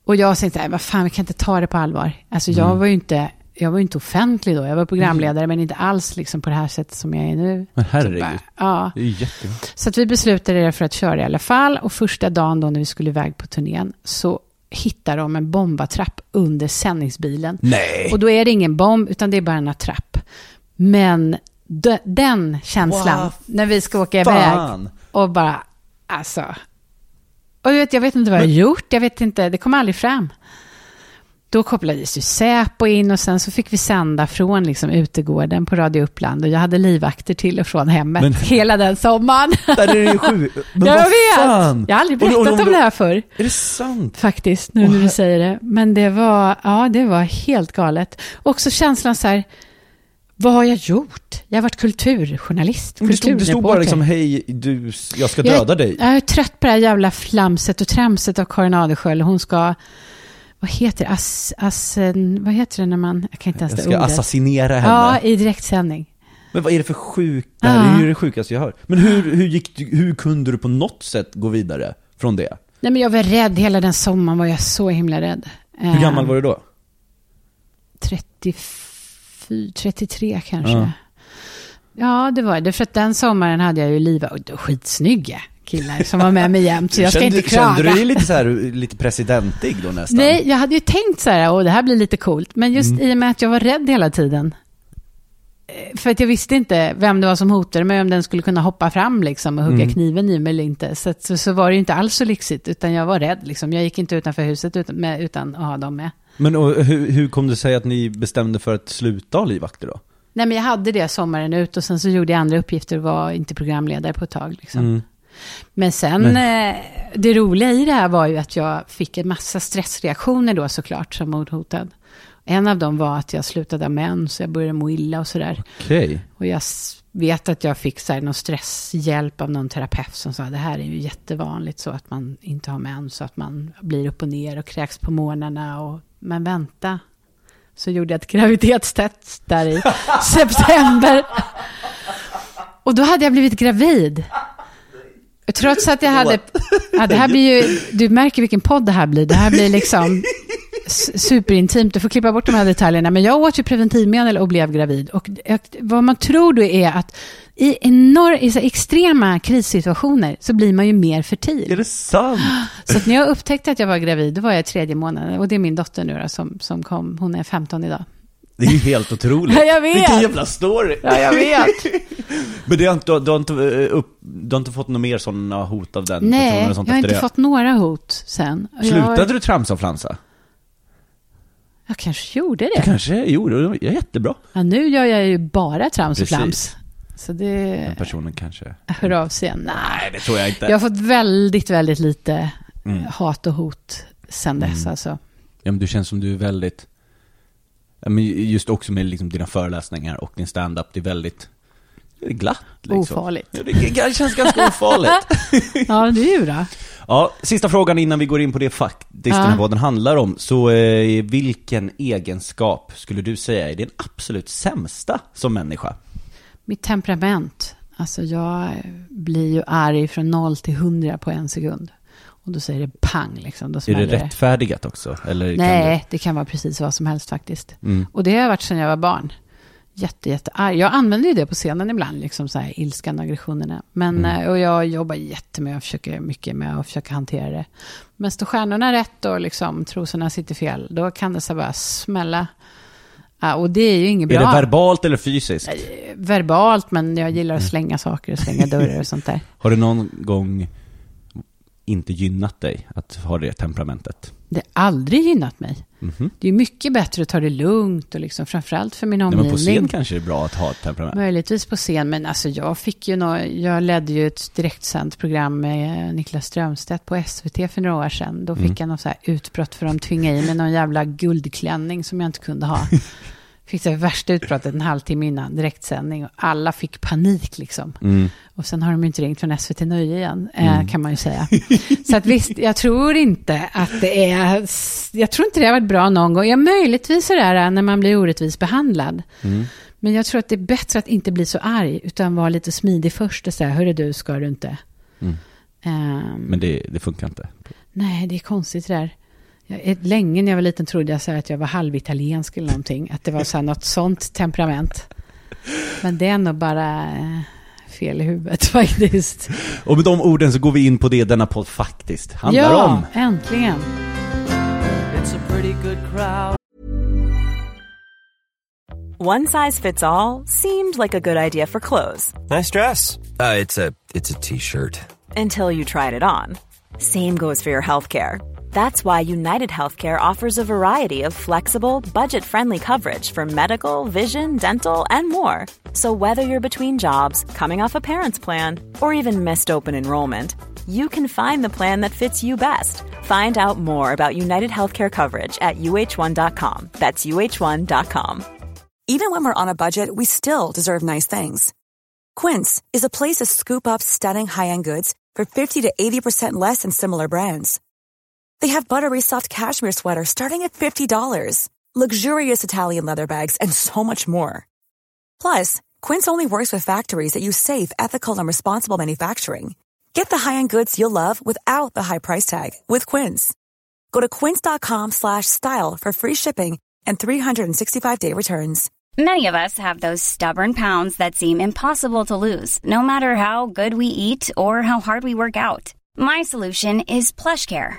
C: Och jag tänkte, nej, vad fan, vi kan inte ta det på allvar. Alltså jag
B: Mm.
C: var ju inte... Jag var ju inte offentlig då. Jag var programledare, men inte alls liksom på det här sättet som jag är nu.
B: Men herregud.
C: bara, Ja.
B: Det är jättebra.
C: Så att vi beslutade det för att köra i alla fall. Och första dagen då när vi skulle iväg på turnén så hittade de en bombattrapp under sändningsbilen.
B: Nej!
C: Och då är det ingen bomb, utan det är bara en attrapp. Men d- den känslan,
B: Vad
C: när vi ska åka iväg
B: Fan!
C: och bara, alltså. Och jag vet, jag vet inte vad jag har gjort, jag vet inte, det kom aldrig fram. Då kopplades ju Säpo in och sen så fick vi sända från liksom utegården på Radio Uppland. Och jag hade livvakter till och från hemmet
B: Men-
C: hela den sommaren.
B: Där är det ju sju. (laughs) Men
C: jag
B: vad
C: vet!
B: fan?
C: Jag har aldrig
B: Och då- och
C: berättat
B: då-
C: om det här förr.
B: Är det sant?
C: Faktiskt, nu när du säger det. Men det var, ja, det var helt galet. Också känslan så här, Vad har jag gjort? Jag har varit kulturjournalist,
B: Det stod, det stod bara
C: kulturreporter.
B: liksom, hej, du, jag ska
C: Jag-
B: döda dig.
C: Jag är trött på det här jävla flamset och tramset av Karin Adelsköld. Hon ska, vad heter Ass, ass, vad heter det när man, jag kan inte ens
B: Jag ska
C: ordet.
B: assassinera henne.
C: Ja, i direktsändning.
B: Men vad är det för sjukt? Det här är ju det sjukaste jag hör. Men hur, hur gick hur kunde du på något sätt gå vidare från det?
C: Nej men jag var rädd, hela den sommaren var jag så himla rädd.
B: Hur gammal var du då?
C: 34, 33 kanske.
B: Ja.
C: Ja. det var det. För att den sommaren hade jag ju liva och skitsnygga killar som var med mig jämt. Så jag ska
B: kände,
C: inte klaga.
B: Kände du dig lite så här, lite presidentig då nästan?
C: Nej, jag hade ju tänkt så här, och det här blir lite coolt. Men just
B: Mm.
C: i och med att jag var rädd hela tiden. Eh, För att jag visste inte vem det var som hotade mig, om den skulle kunna hoppa fram liksom och hugga
B: Mm.
C: kniven i mig eller inte. Så, så, så var det ju inte alls så lyxigt, utan jag var rädd liksom. Jag gick inte utanför huset utan, med, utan att ha dem med.
B: Men och, hur, hur kom det sig att ni bestämde för att sluta ha livvakter då?
C: Nej, men jag hade det sommaren ut och sen så gjorde jag andra uppgifter och var inte programledare på ett tag. Liksom.
B: Mm.
C: Men sen, Eh, det roliga i det här var ju att jag fick en massa stressreaktioner då såklart som mordhotad. En av dem var att jag slutade ha mens, så jag började må illa och sådär.
B: Okej.
C: Och jag vet att jag fick så här, någon stresshjälp av någon terapeut som sa det här är ju jättevanligt så att man inte har mens, så att man blir upp och ner och kräks på morgnarna. Och, men vänta, så gjorde jag ett graviditetstest där i (laughs) september. Och då hade jag blivit gravid. Trots att jag hade... Ja, det här blir ju... Du märker vilken podd det här blir. Det här blir liksom (laughs) superintimt. Du får klippa bort de här detaljerna. Men jag åt ju preventivmedel och blev gravid. Och vad man tror då är att i, enor, i så extrema krissituationer så blir man ju mer fertil.
B: Är det sant? (gasps)
C: Så när jag upptäckte att jag var gravid, då var jag i tredje månaden. Och det är min dotter nu då, som, som kom. Hon är 15 idag.
B: Det är ju helt otroligt. (laughs)
C: Ja, jag vet.
B: Vilken jävla story.
C: Ja, jag vet. (laughs)
B: Men det har inte, du, har inte, eh, upp, du har inte fått några mer sådana hot av den personen
C: Nej,
B: och sånt
C: jag har inte
B: det?
C: fått några hot sen.
B: Slutade
C: jag,
B: du tramsa och flansa?
C: jag kanske gjorde
B: Du
C: det.
B: kanske gjorde det, jättebra.
C: Ja, nu gör jag ju bara trams och flams. Så det
B: Den personen kanske...
C: hör av sig igen. Nej,
B: Nej, det tror jag inte.
C: jag har fått väldigt, väldigt lite
B: Mm.
C: hat och hot sen dess alltså.
B: Ja men du känns som du är väldigt, men just också med liksom dina föreläsningar och din stand-up, det är väldigt, det är glatt liksom.
C: Ofarligt.
B: Ja, det, det känns ganska ofarligt. (laughs)
C: Ja, du då?
B: Ja, sista frågan innan vi går in på det faktiskt
C: Ja.
B: den här podden handlar om. Så eh, vilken egenskap skulle du säga är din absolut sämsta som människa?
C: Mitt temperament. Alltså jag blir ju arg från noll till hundra på en sekund. Och då säger det pang liksom. Då
B: Är det rättfärdigat också? Eller kan
C: Nej, det kan vara precis vad som helst faktiskt.
B: Mm.
C: Och det har jag varit sedan jag var barn. Jätte, jätte arg. Jag använder ju det på scenen ibland, liksom så här ilskan och aggressionerna. Men,
B: Mm.
C: eh, och jag jobbar jättemycket och försöker mycket med att försöka hantera det. Men står stjärnorna rätt och liksom trosorna sitter fel, då kan det så bara smälla. Ja, och det är ju inget
B: Är
C: bra.
B: det verbalt eller fysiskt?
C: Verbalt, men jag gillar
B: Mm.
C: att slänga saker och slänga dörrar och sånt där.
B: Har det någon gång inte gynnat dig att ha det temperamentet?
C: Det har aldrig gynnat mig.
B: Mhm.
C: Det är mycket bättre att ta det lugnt och liksom, framförallt för min
B: Nej,
C: omgivning.
B: men på scen kanske det är bra att ha ett temperament.
C: Möjligtvis på scen, men alltså jag fick ju nå, jag ledde ju ett direktsänt program med Niklas Strömstedt på SVT för några år sedan. Då fick
B: Mm.
C: jag något så här utbrott för de tvingade i mig någon jävla guldklänning som jag inte kunde ha. (laughs) Fick det värsta utbrottet en halvtimme innan direktsändning och alla fick panik liksom.
B: Mm.
C: Och sen har de ju inte ringt från SVT Nöje igen, eh,
B: Mm.
C: kan man ju säga. (laughs) Så att visst, jag tror inte att det är... Jag tror inte det har varit bra någon gång. Ja, möjligtvis är det här när man blir orättvist behandlad.
B: Mm.
C: Men jag tror att det är bättre att inte bli så arg, utan vara lite smidig först och säga, hörru du, ska du inte? Ehm,
B: Men det, det funkar inte.
C: Nej, det är konstigt det där. Jag, länge när jag var liten trodde jag så här att jag var halvitaliensk eller någonting. Att det var så här något sånt temperament. Men det är nog bara eh, fel i huvudet (laughs) faktiskt.
B: Och med de orden så går vi in på det denna podd faktiskt handlar
C: ja,
B: om.
C: äntligen.
D: It's a pretty good crowd.
E: One size fits all seemed like a good idea for clothes
F: Nice dress. Uh, it's a it's a t-shirt.
E: until you tried it on. Same goes for your healthcare. That's why United Healthcare offers a variety of flexible, budget friendly coverage for medical, vision, dental, and more. So, whether you're between jobs, coming off a parent's plan, or even missed open enrollment, you can find the plan that fits you best. Find out more about United Healthcare coverage at uh1.com. That's uh1.com.
A: Even when we're on a budget, we still deserve nice things. Quince is a place to scoop up stunning high-end goods for 50 to 80% less than similar brands. They have buttery soft cashmere sweaters starting at $50, luxurious Italian leather bags, and so much more. Plus, Quince only works with factories that use safe, ethical, and responsible manufacturing. Get the high-end goods you'll love without the high price tag with Quince. Go to quince.com slash style for free shipping and 365-day returns.
G: Many of us have those stubborn pounds that seem impossible to lose, no matter how good we eat or how hard we work out. My solution is PlushCare.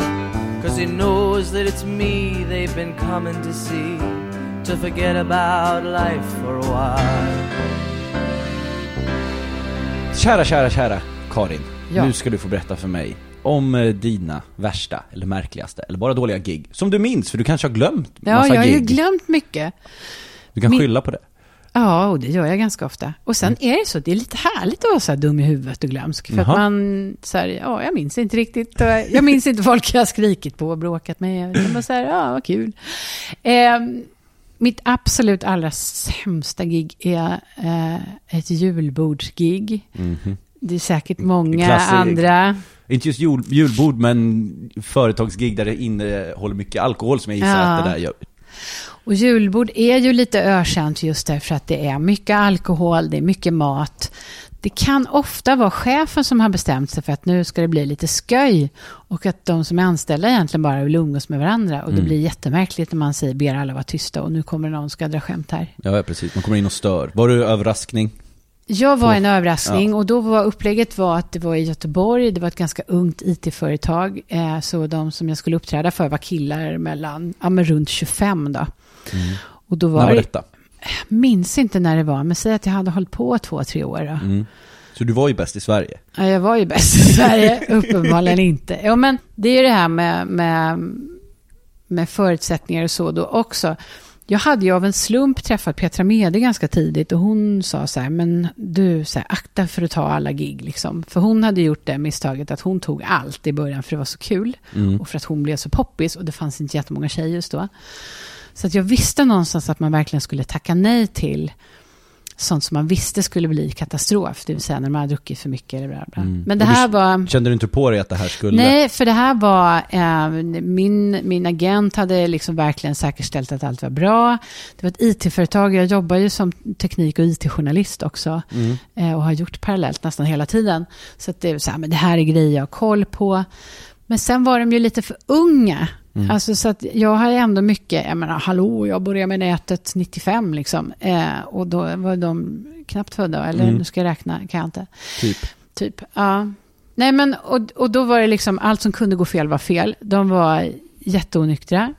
D: Cause he knows that it's me they've been coming to see to forget about life for a while.
B: Kära, kära, kära Karin.
C: Ja.
B: Nu ska du få berätta för mig om eh, dina värsta, eller märkligaste, eller bara dåliga gig. Som du minns, för du kanske har glömt
C: Ja,
B: massa
C: jag har ju
B: gig.
C: glömt mycket.
B: Du kan
C: Min-
B: skylla på det.
C: Ja, och det gör jag ganska ofta. Och sen är det så, det är lite härligt att vara så här dum i huvudet och glömsk. För att
B: Jaha.
C: man, så här, ja, jag minns inte riktigt. Jag minns inte folk jag har skrikit på och bråkat med. Jag bara så här, ja, vad kul. Eh, mitt absolut allra sämsta gig är eh, ett julbordsgig. Det är säkert många
B: Klassiker.
C: andra.
B: Inte just jul, julbord, men företagsgig där det innehåller mycket alkohol som jag gissar
C: Ja.
B: att det där gör.
C: Och julbord är ju lite ökänt just därför att det är mycket alkohol, det är mycket mat. Det kan ofta vara chefen som har bestämt sig för att nu ska det bli lite sköj och att de som är anställda egentligen bara vill umgås med varandra. Och det blir jättemärkligt när man säger ber alla vara tysta och nu kommer någon ska dra skämt här.
B: Ja, precis. Man kommer in och stör. Var du överraskning?
C: Jag var en överraskning och då var upplägget var att det var i Göteborg, det var ett ganska ungt IT-företag. Eh, så de som jag skulle uppträda för var killar mellan, ja men runt 25 då. Och då
B: När var
C: var det,
B: detta?
C: minns inte när det var, men säg att jag hade hållit på två, tre år.
B: Mm. Så du var ju bäst i Sverige?
C: Ja, jag var ju bäst i Sverige, (laughs) uppenbarligen inte. Ja, men det är ju det här med, med, med förutsättningar och så då också. Jag hade ju av en slump träffat Petra Mede ganska tidigt och hon sa så här, men du, så här, akta för att ta alla gig liksom. För hon hade gjort det misstaget att hon tog allt i början för det var så kul. Och för att hon blev så poppis och det fanns inte jättemånga tjejer just då. Så att jag visste någonstans att man verkligen skulle tacka nej till sånt som man visste skulle bli katastrof. Det vill säga när man har druckit för mycket eller bla bla. Men det
B: du
C: här var...
B: Kände du inte på dig att det här skulle...
C: Nej, för det här var... Eh, min, min agent hade liksom verkligen säkerställt att allt var bra. Det var ett IT-företag. Jag jobbar ju som teknik och IT-journalist också. Eh, och har gjort parallellt nästan hela tiden. Så att det så här, men det här är grejer jag har koll på. Men sen var de ju lite för unga. Alltså så att jag har ändå mycket, jag menar hallå, jag började med nätet 95 liksom. Eh, och då var de knappt födda, eller nu ska jag räkna, kan jag inte.
B: Typ.
C: Typ, ja. Nej men, och, och då var det liksom, allt som kunde gå fel var fel. De var jätteonyktra.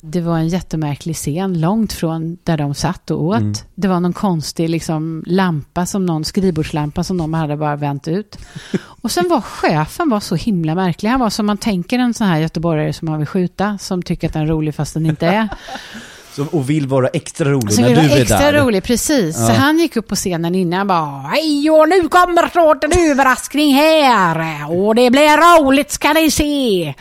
C: Det var en jättemärklig scen, långt från där de satt och åt. Det var någon konstig liksom, lampa, som någon skrivbordslampa som de hade bara vänt ut. (laughs) Och sen var chefen var så himla märklig. Han var som man tänker en sån här göteborgare som man vill skjuta, som tycker att den är rolig fast den inte är. (laughs)
B: Så, och vill vara extra rolig
C: Så
B: när du är
C: extra
B: där.
C: rolig, precis. Så
B: Ja.
C: han gick upp på scenen innan och bara Hej och nu kommer snart en överraskning här och det blir roligt ska ni se.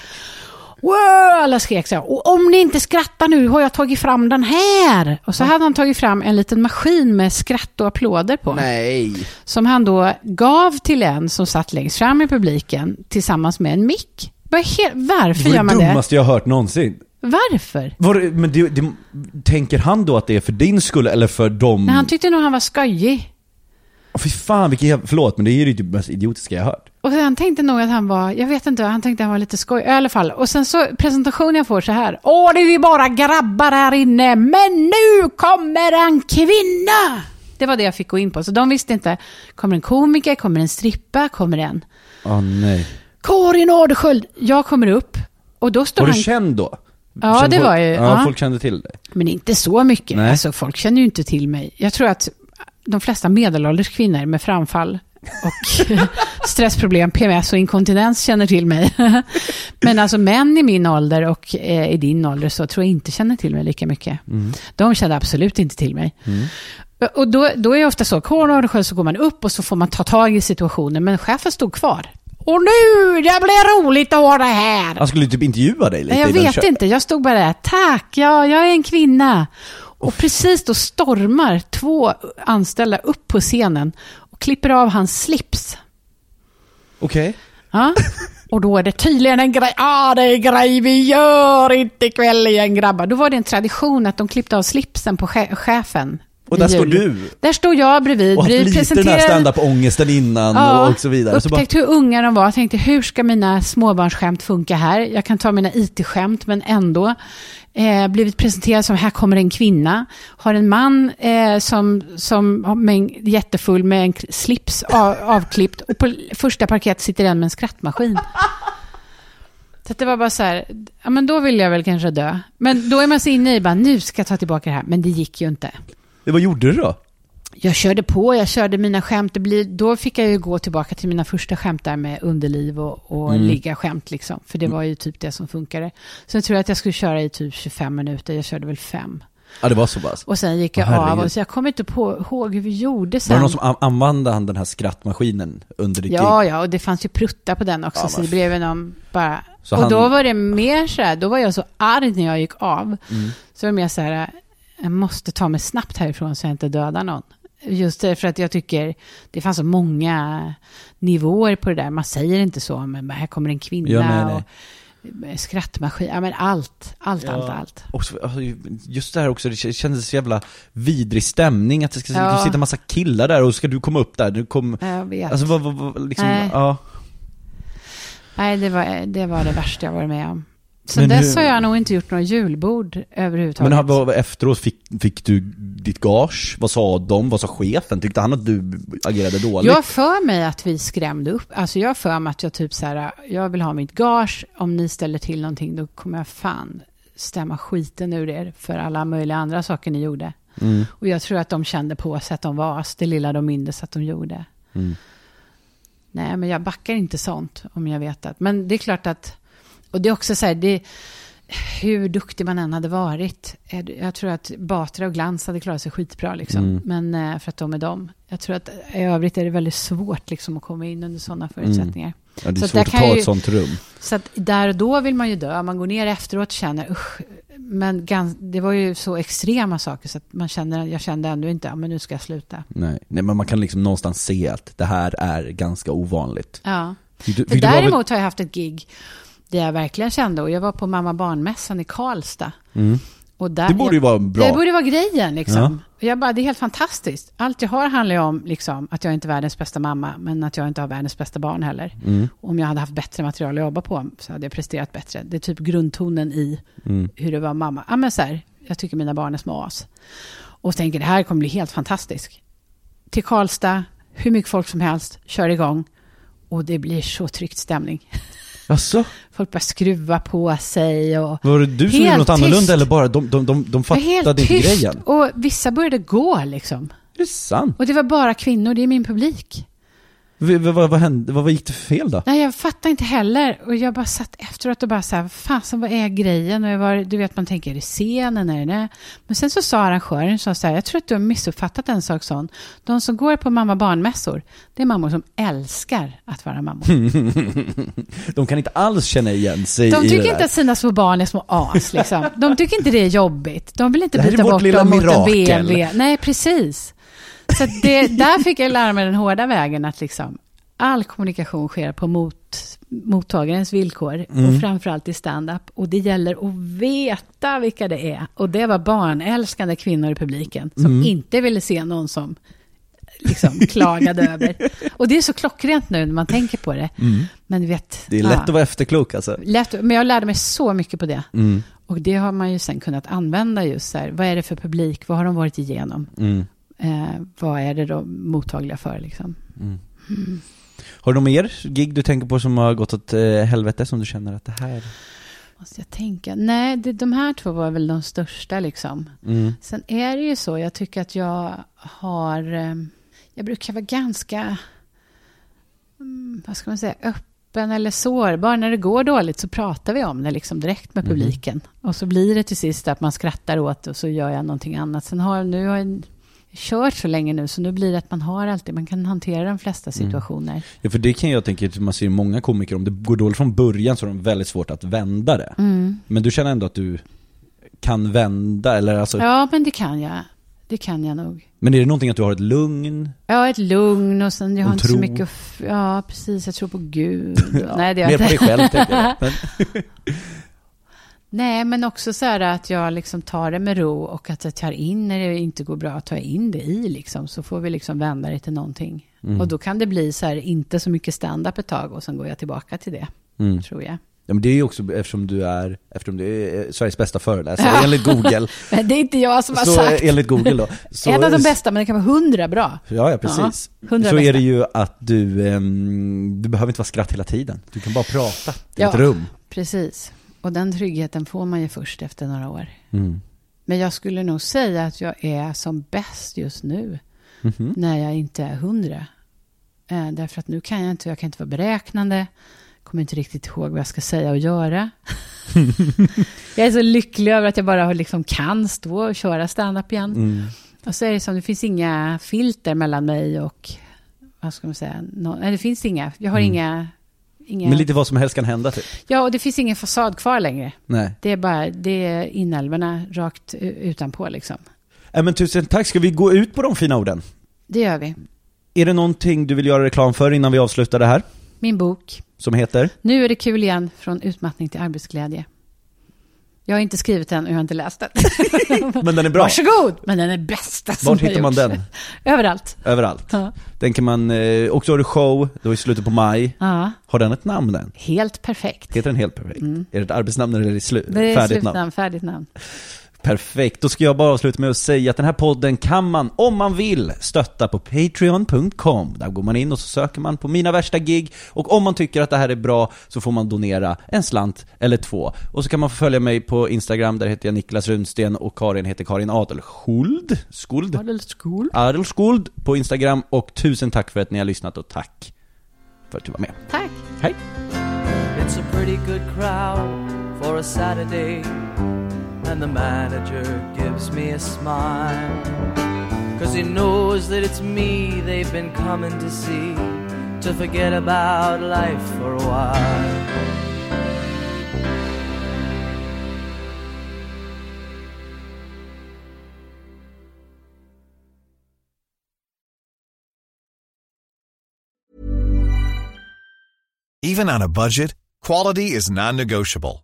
C: Wow, alla skrek så här. Och om ni inte skrattar nu har jag tagit fram den här. Och så hade han tagit fram en liten maskin med skratt och applåder på.
B: Nej.
C: Som han då gav till en som satt längst fram i publiken tillsammans med en mick. Varför gör man
B: det
C: det?
B: dummaste jag har hört någonsin.
C: Varför?
B: Var, det- men det, det, tänker han då att det är för din skull eller för dem?
C: Nej, han tyckte nog han var skojig.
B: Fy fan, vilken förlåt men det är ju det mest idiotiska jag har hört.
C: Och han tänkte nog att han var, jag vet inte, han tänkte att han var lite skoj. I alla fall. Och sen så presentationen jag får så här. Åh, det är ju bara grabbar här inne, men nu kommer en kvinna! Det var det jag fick gå in på. Så de visste inte, kommer en komiker, kommer en strippa, kommer en
B: Åh nej.
C: Karin Adelsköld. Jag kommer upp och då står
B: Var du
C: han...
B: känd då?
C: Ja,
B: Kände
C: det
B: folk-
C: var ju-
B: Ja,
C: ja.
B: folk kände till dig.
C: Men inte så mycket.
B: Nej.
C: Alltså, folk känner ju inte till mig. Jag tror att de flesta medelålders kvinnor med framfall och (laughs) stressproblem, PMS och inkontinens känner till mig. (laughs) Men alltså män i min ålder och eh, i din ålder så tror jag inte känner till mig lika mycket.
B: Mm.
C: De kände absolut inte till mig. Och då, då är det ofta så, kår så går man upp och så får man ta tag i situationen, men chefen stod kvar. Och nu, det blir roligt att ha det här.
B: Han skulle typ intervjua dig lite
C: Nej, jag vet inte. Jag stod bara där. Tack, ja, jag är en kvinna. Och precis då stormar två anställda upp på scenen och klipper av hans slips.
B: Okej.
C: Ja. Och då är det tydligen en grej. Ah, det är en grej vi gör inte ikväll igen grabbar. Då var det en tradition att de klippte av slipsen på che- chefen.
B: Och där står du.
C: Där står jag bredvid.
B: Och haft lite den här stand-up-ångesten innan
C: Ja,
B: och så vidare. Så bara,
C: hur unga de var. Jag tänkte, hur ska mina småbarnsskämt funka här? Jag kan ta mina IT-skämt, men ändå. Eh, blivit presenterad som, här kommer en kvinna. Har en man eh, som, som med en, jättefull med en slips av, avklippt. Och på första parkett sitter en med en skrattmaskin. Så det var bara så här, ja men då vill jag väl kanske dö. Men då är man så inne i, bara, nu ska jag ta tillbaka det här. Men det gick ju inte.
B: Vad gjorde du då?
C: Jag körde på, jag körde mina skämt. Det blir, då fick jag ju gå tillbaka till mina första skämt där med underliv och, och
B: Mm.
C: ligga skämt liksom. För det var ju typ det som funkade. Sen tror jag att jag skulle köra i typ 25 minuter. Jag körde väl fem.
B: Ja, det var så pass.
C: Och sen gick jag
B: Åh,
C: av. Och så jag kommer inte på, ihåg hur vi gjorde sen.
B: Var det någon som an- använde han den här skrattmaskinen under ditt
C: Ja,
B: gig?
C: ja, och det fanns ju pruttar på den också.
B: Ja,
C: så det blev ju någon bara...
B: Så
C: och
B: han-
C: då var det mer så här, då var jag så arg när jag gick av.
B: Mm.
C: Så var det mer så här, jag måste ta mig snabbt härifrån så jag inte dödar någon. Just därför att jag tycker det fanns så många nivåer på det där. Man säger inte så, men här kommer en kvinna
B: Ja, nej, nej.
C: och skrattmaskin. Ja, men allt, allt,
B: Ja.
C: allt, allt.
B: Och alltså, just det här också, det kändes så jävla vidrig stämning att det ska
C: Ja.
B: sitta en massa killar där och ska du komma upp där, du kom...
C: Jag vet.
B: Alltså vad, vad, vad liksom,
C: Nej.
B: ja.
C: Nej, det var, det var det värsta jag varit med om. Sen
B: Men
C: dess
B: hur-
C: har jag nog inte gjort några julbord överhuvudtaget.
B: Men efteråt, fick, fick du ditt gage? Vad sa de? Vad sa chefen? Tyckte han att du agerade dåligt?
C: Jag för mig att vi skrämde upp. Alltså jag för mig att jag typ så här, jag vill ha mitt gage. Om ni ställer till någonting då kommer jag fan stämma skiten ur er för alla möjliga andra saker ni gjorde.
B: Mm.
C: Och jag tror att de kände på sig att de var as, det lilla de mindes att de gjorde.
B: Mm.
C: Nej, men jag backar inte sånt om jag vet att. Men det är klart att, och det är också så här, det, hur duktig man än hade varit. Jag tror att Batra och Glans hade klarat sig skitbra liksom.
B: Mm.
C: Men eh, för att de är dem. Jag tror att i övrigt är det väldigt svårt liksom att komma in under sådana förutsättningar.
B: Ja, det är
C: Så att
B: svårt att
C: kan
B: ta
C: jag
B: ett
C: ju-
B: sånt rum.
C: Så att där och då vill man ju dö. Man går ner efteråt och känner usch. Men gans, det var ju så extrema saker så att man känner, jag kände ändå inte, ja men nu ska jag sluta.
B: Nej. Nej, men man kan liksom någonstans se att det här är ganska ovanligt.
C: Ja.
B: Fick du- fick
C: däremot har jag haft ett gig där jag verkligen kände, och jag var på mamma barnmässan i Karlstad.
B: Mm.
C: Och där,
B: Det borde ju vara bra.
C: Det borde vara grejen liksom.
B: Ja.
C: Jag bara, det är helt fantastiskt. Allt jag har handlar ju om liksom, att jag inte är världens bästa mamma, men att jag inte har världens bästa barn heller.
B: Mm.
C: Om jag hade haft bättre material att jobba på så hade jag presterat bättre. Det är typ grundtonen i
B: Mm.
C: hur det var mamma. Ja, men så här, jag tycker mina barn är små as. Och tänker det här kommer bli helt fantastiskt. Till Karlstad, hur mycket folk som helst, kör igång. Och det blir så tryckt stämning. (laughs)
B: Alltså,
C: Folk börjar skruva på sig och...
B: var det du som gjorde något annorlunda
C: tyst.
B: eller bara de, de, de, de
C: Det var
B: fattade
C: helt
B: inte
C: tyst.
B: grejen?
C: Och vissa började gå liksom.
B: Är det sant?
C: Och det var bara kvinnor, det är min publik.
B: Vad, vad, hände? Vad, vad gick det för fel då?
C: Nej, jag fattar inte heller. Och jag bara satt efteråt och bara så här, fasen vad är grejen? Och jag var, du vet, man tänker, är det scenen? Är det det? Men sen så sa arrangören så här, jag tror att du har missuppfattat en sak sån. De som går på mamma barnmässor, det är mammor som älskar att vara mammor. (laughs)
B: de kan inte alls känna igen sig
C: De
B: i det
C: tycker inte att sina små barn är små as. Liksom. De tycker inte det är jobbigt. De vill inte byta bort dem mot en. BMW. Nej, precis. Så det, där fick jag lära mig den hårda vägen att liksom, all kommunikation sker på mot, mottagarens villkor
B: Mm.
C: och framförallt i stand-up. Och det gäller att veta vilka det är. Och det var barnälskande kvinnor i publiken som
B: Mm.
C: inte ville se någon som liksom klagade (laughs) över. Och det är så klockrent nu när man tänker på det.
B: Mm.
C: Men vet,
B: Det är lätt
C: ja.
B: att vara efterklok alltså.
C: Lätt, men jag lärde mig så mycket på det.
B: Mm.
C: Och det har man ju sen kunnat använda just så här. Vad är det för publik? Vad har de varit igenom?
B: Mm.
C: Eh, vad är det de mottagliga för liksom?
B: Mm.
C: Mm.
B: Har du någon mer gig du tänker på som har gått åt eh, helvete som du känner att det här...
C: Måste jag tänka. Nej, det, de här två var väl de största liksom.
B: Mm.
C: Sen är det ju så, jag tycker att jag har... eh, Jag brukar vara ganska, mm, vad ska man säga, öppen eller sårbar. När det går dåligt så pratar vi om det liksom direkt med publiken. Och så blir det till sist att man skrattar åt och så gör jag någonting annat. Sen har, nu har jag kört så länge nu, så nu blir det att man har alltid, man kan hantera de flesta situationer.
B: Ja, för det kan jag tänka, att man ser många komiker, om det går dåligt från början så är de väldigt svårt att vända det.
C: Mm.
B: Men du känner ändå att du kan vända, eller alltså,
C: Ja, men det kan jag. Det kan jag nog.
B: men är det någonting att du har ett lugn?
C: Ja, ett lugn och sen jag har inte så
B: tro.
C: mycket att f- Ja, precis. Jag tror på Gud. (laughs) Nej, det gör
B: Mer
C: jag
B: på dig
C: inte.
B: själv tänker jag. (laughs) (laughs)
C: Nej, men också så här att jag liksom tar det med ro och att jag tar in när det inte går bra, tar jag in det i liksom. Så får vi liksom vända det till någonting.
B: Mm.
C: Och då kan det bli så här, inte så mycket stand-up ett tag och sen går jag tillbaka till det,
B: mm.
C: tror jag.
B: Ja men det är ju också eftersom du är, eftersom du är Sveriges bästa föreläsare enligt Google. (laughs)
C: Men det är inte jag som har
B: så
C: sagt.
B: enligt Google då. (laughs) Så,
C: en av de bästa, men det kan vara hundra bra.
B: Ja, ja precis.
C: Ja,
B: så är
C: bästa.
B: det ju att du, ehm, du behöver inte vara skratt hela tiden. Du kan bara prata i
C: Ja.
B: ett rum.
C: Precis. Och den tryggheten får man ju först efter några år.
B: Mm.
C: Men jag skulle nog säga att jag är som bäst just nu.
B: Mhm.
C: När jag inte är hundra. Eh, därför att nu kan jag inte, jag kan inte vara beräknande. Kommer inte riktigt ihåg vad jag ska säga och göra. (laughs) jag är så lycklig över att jag bara liksom kan stå och köra stand-up igen.
B: Mm.
C: Och så är det som, det finns inga filter mellan mig och, vad ska man säga, nå- nej det finns inga. Jag har
B: Mm.
C: inga, inga...
B: Men lite vad som helst kan hända typ.
C: Ja, och det finns ingen fasad kvar längre.
B: Nej.
C: Det är bara, det är inälvorna rakt utanpå liksom.
B: Äh, men tusen tack, ska vi gå ut på de fina orden?
C: Det gör vi.
B: Är det någonting du vill göra reklam för innan vi avslutar det här?
C: Min bok.
B: Som heter?
C: Nu är det kul igen, från utmattning till arbetsglädje. Jag har inte skrivit den och jag har inte läst den. (laughs)
B: Men den är bra.
C: Varsågod! Men den är bästa som har
B: hittar man den? (laughs)
C: Överallt.
B: Överallt.
C: Ja.
B: Den kan man, eh, också har du show, då i slutet på maj.
C: ja,
B: Har den ett namn den?
C: helt perfekt.
B: Heter den helt perfekt? Är det ett arbetsnamn eller är det slu-
C: Det är
B: färdigt
C: slutnamn,
B: namn?
C: färdigt namn.
B: Perfekt, då ska jag bara avsluta med att säga att den här podden kan man, om man vill, stötta på patreon.com. Där går man in och så söker man på mina värsta gig och om man tycker att det här är bra så får man donera en slant eller två. Och så kan man följa mig på Instagram, där heter jag Niklas Runsten och Karin heter Karin Adelskuld. Skuld?
C: Adelskol.
B: Adelskuld på Instagram och tusen tack för att ni har lyssnat och tack för att du var med.
C: Tack.
B: Hej!
D: It's a pretty good crowd for a Saturday, and the manager gives me a smile. Cause he knows that it's me they've been coming to see, to forget about life for a while.
H: Even on a budget, quality is non-negotiable.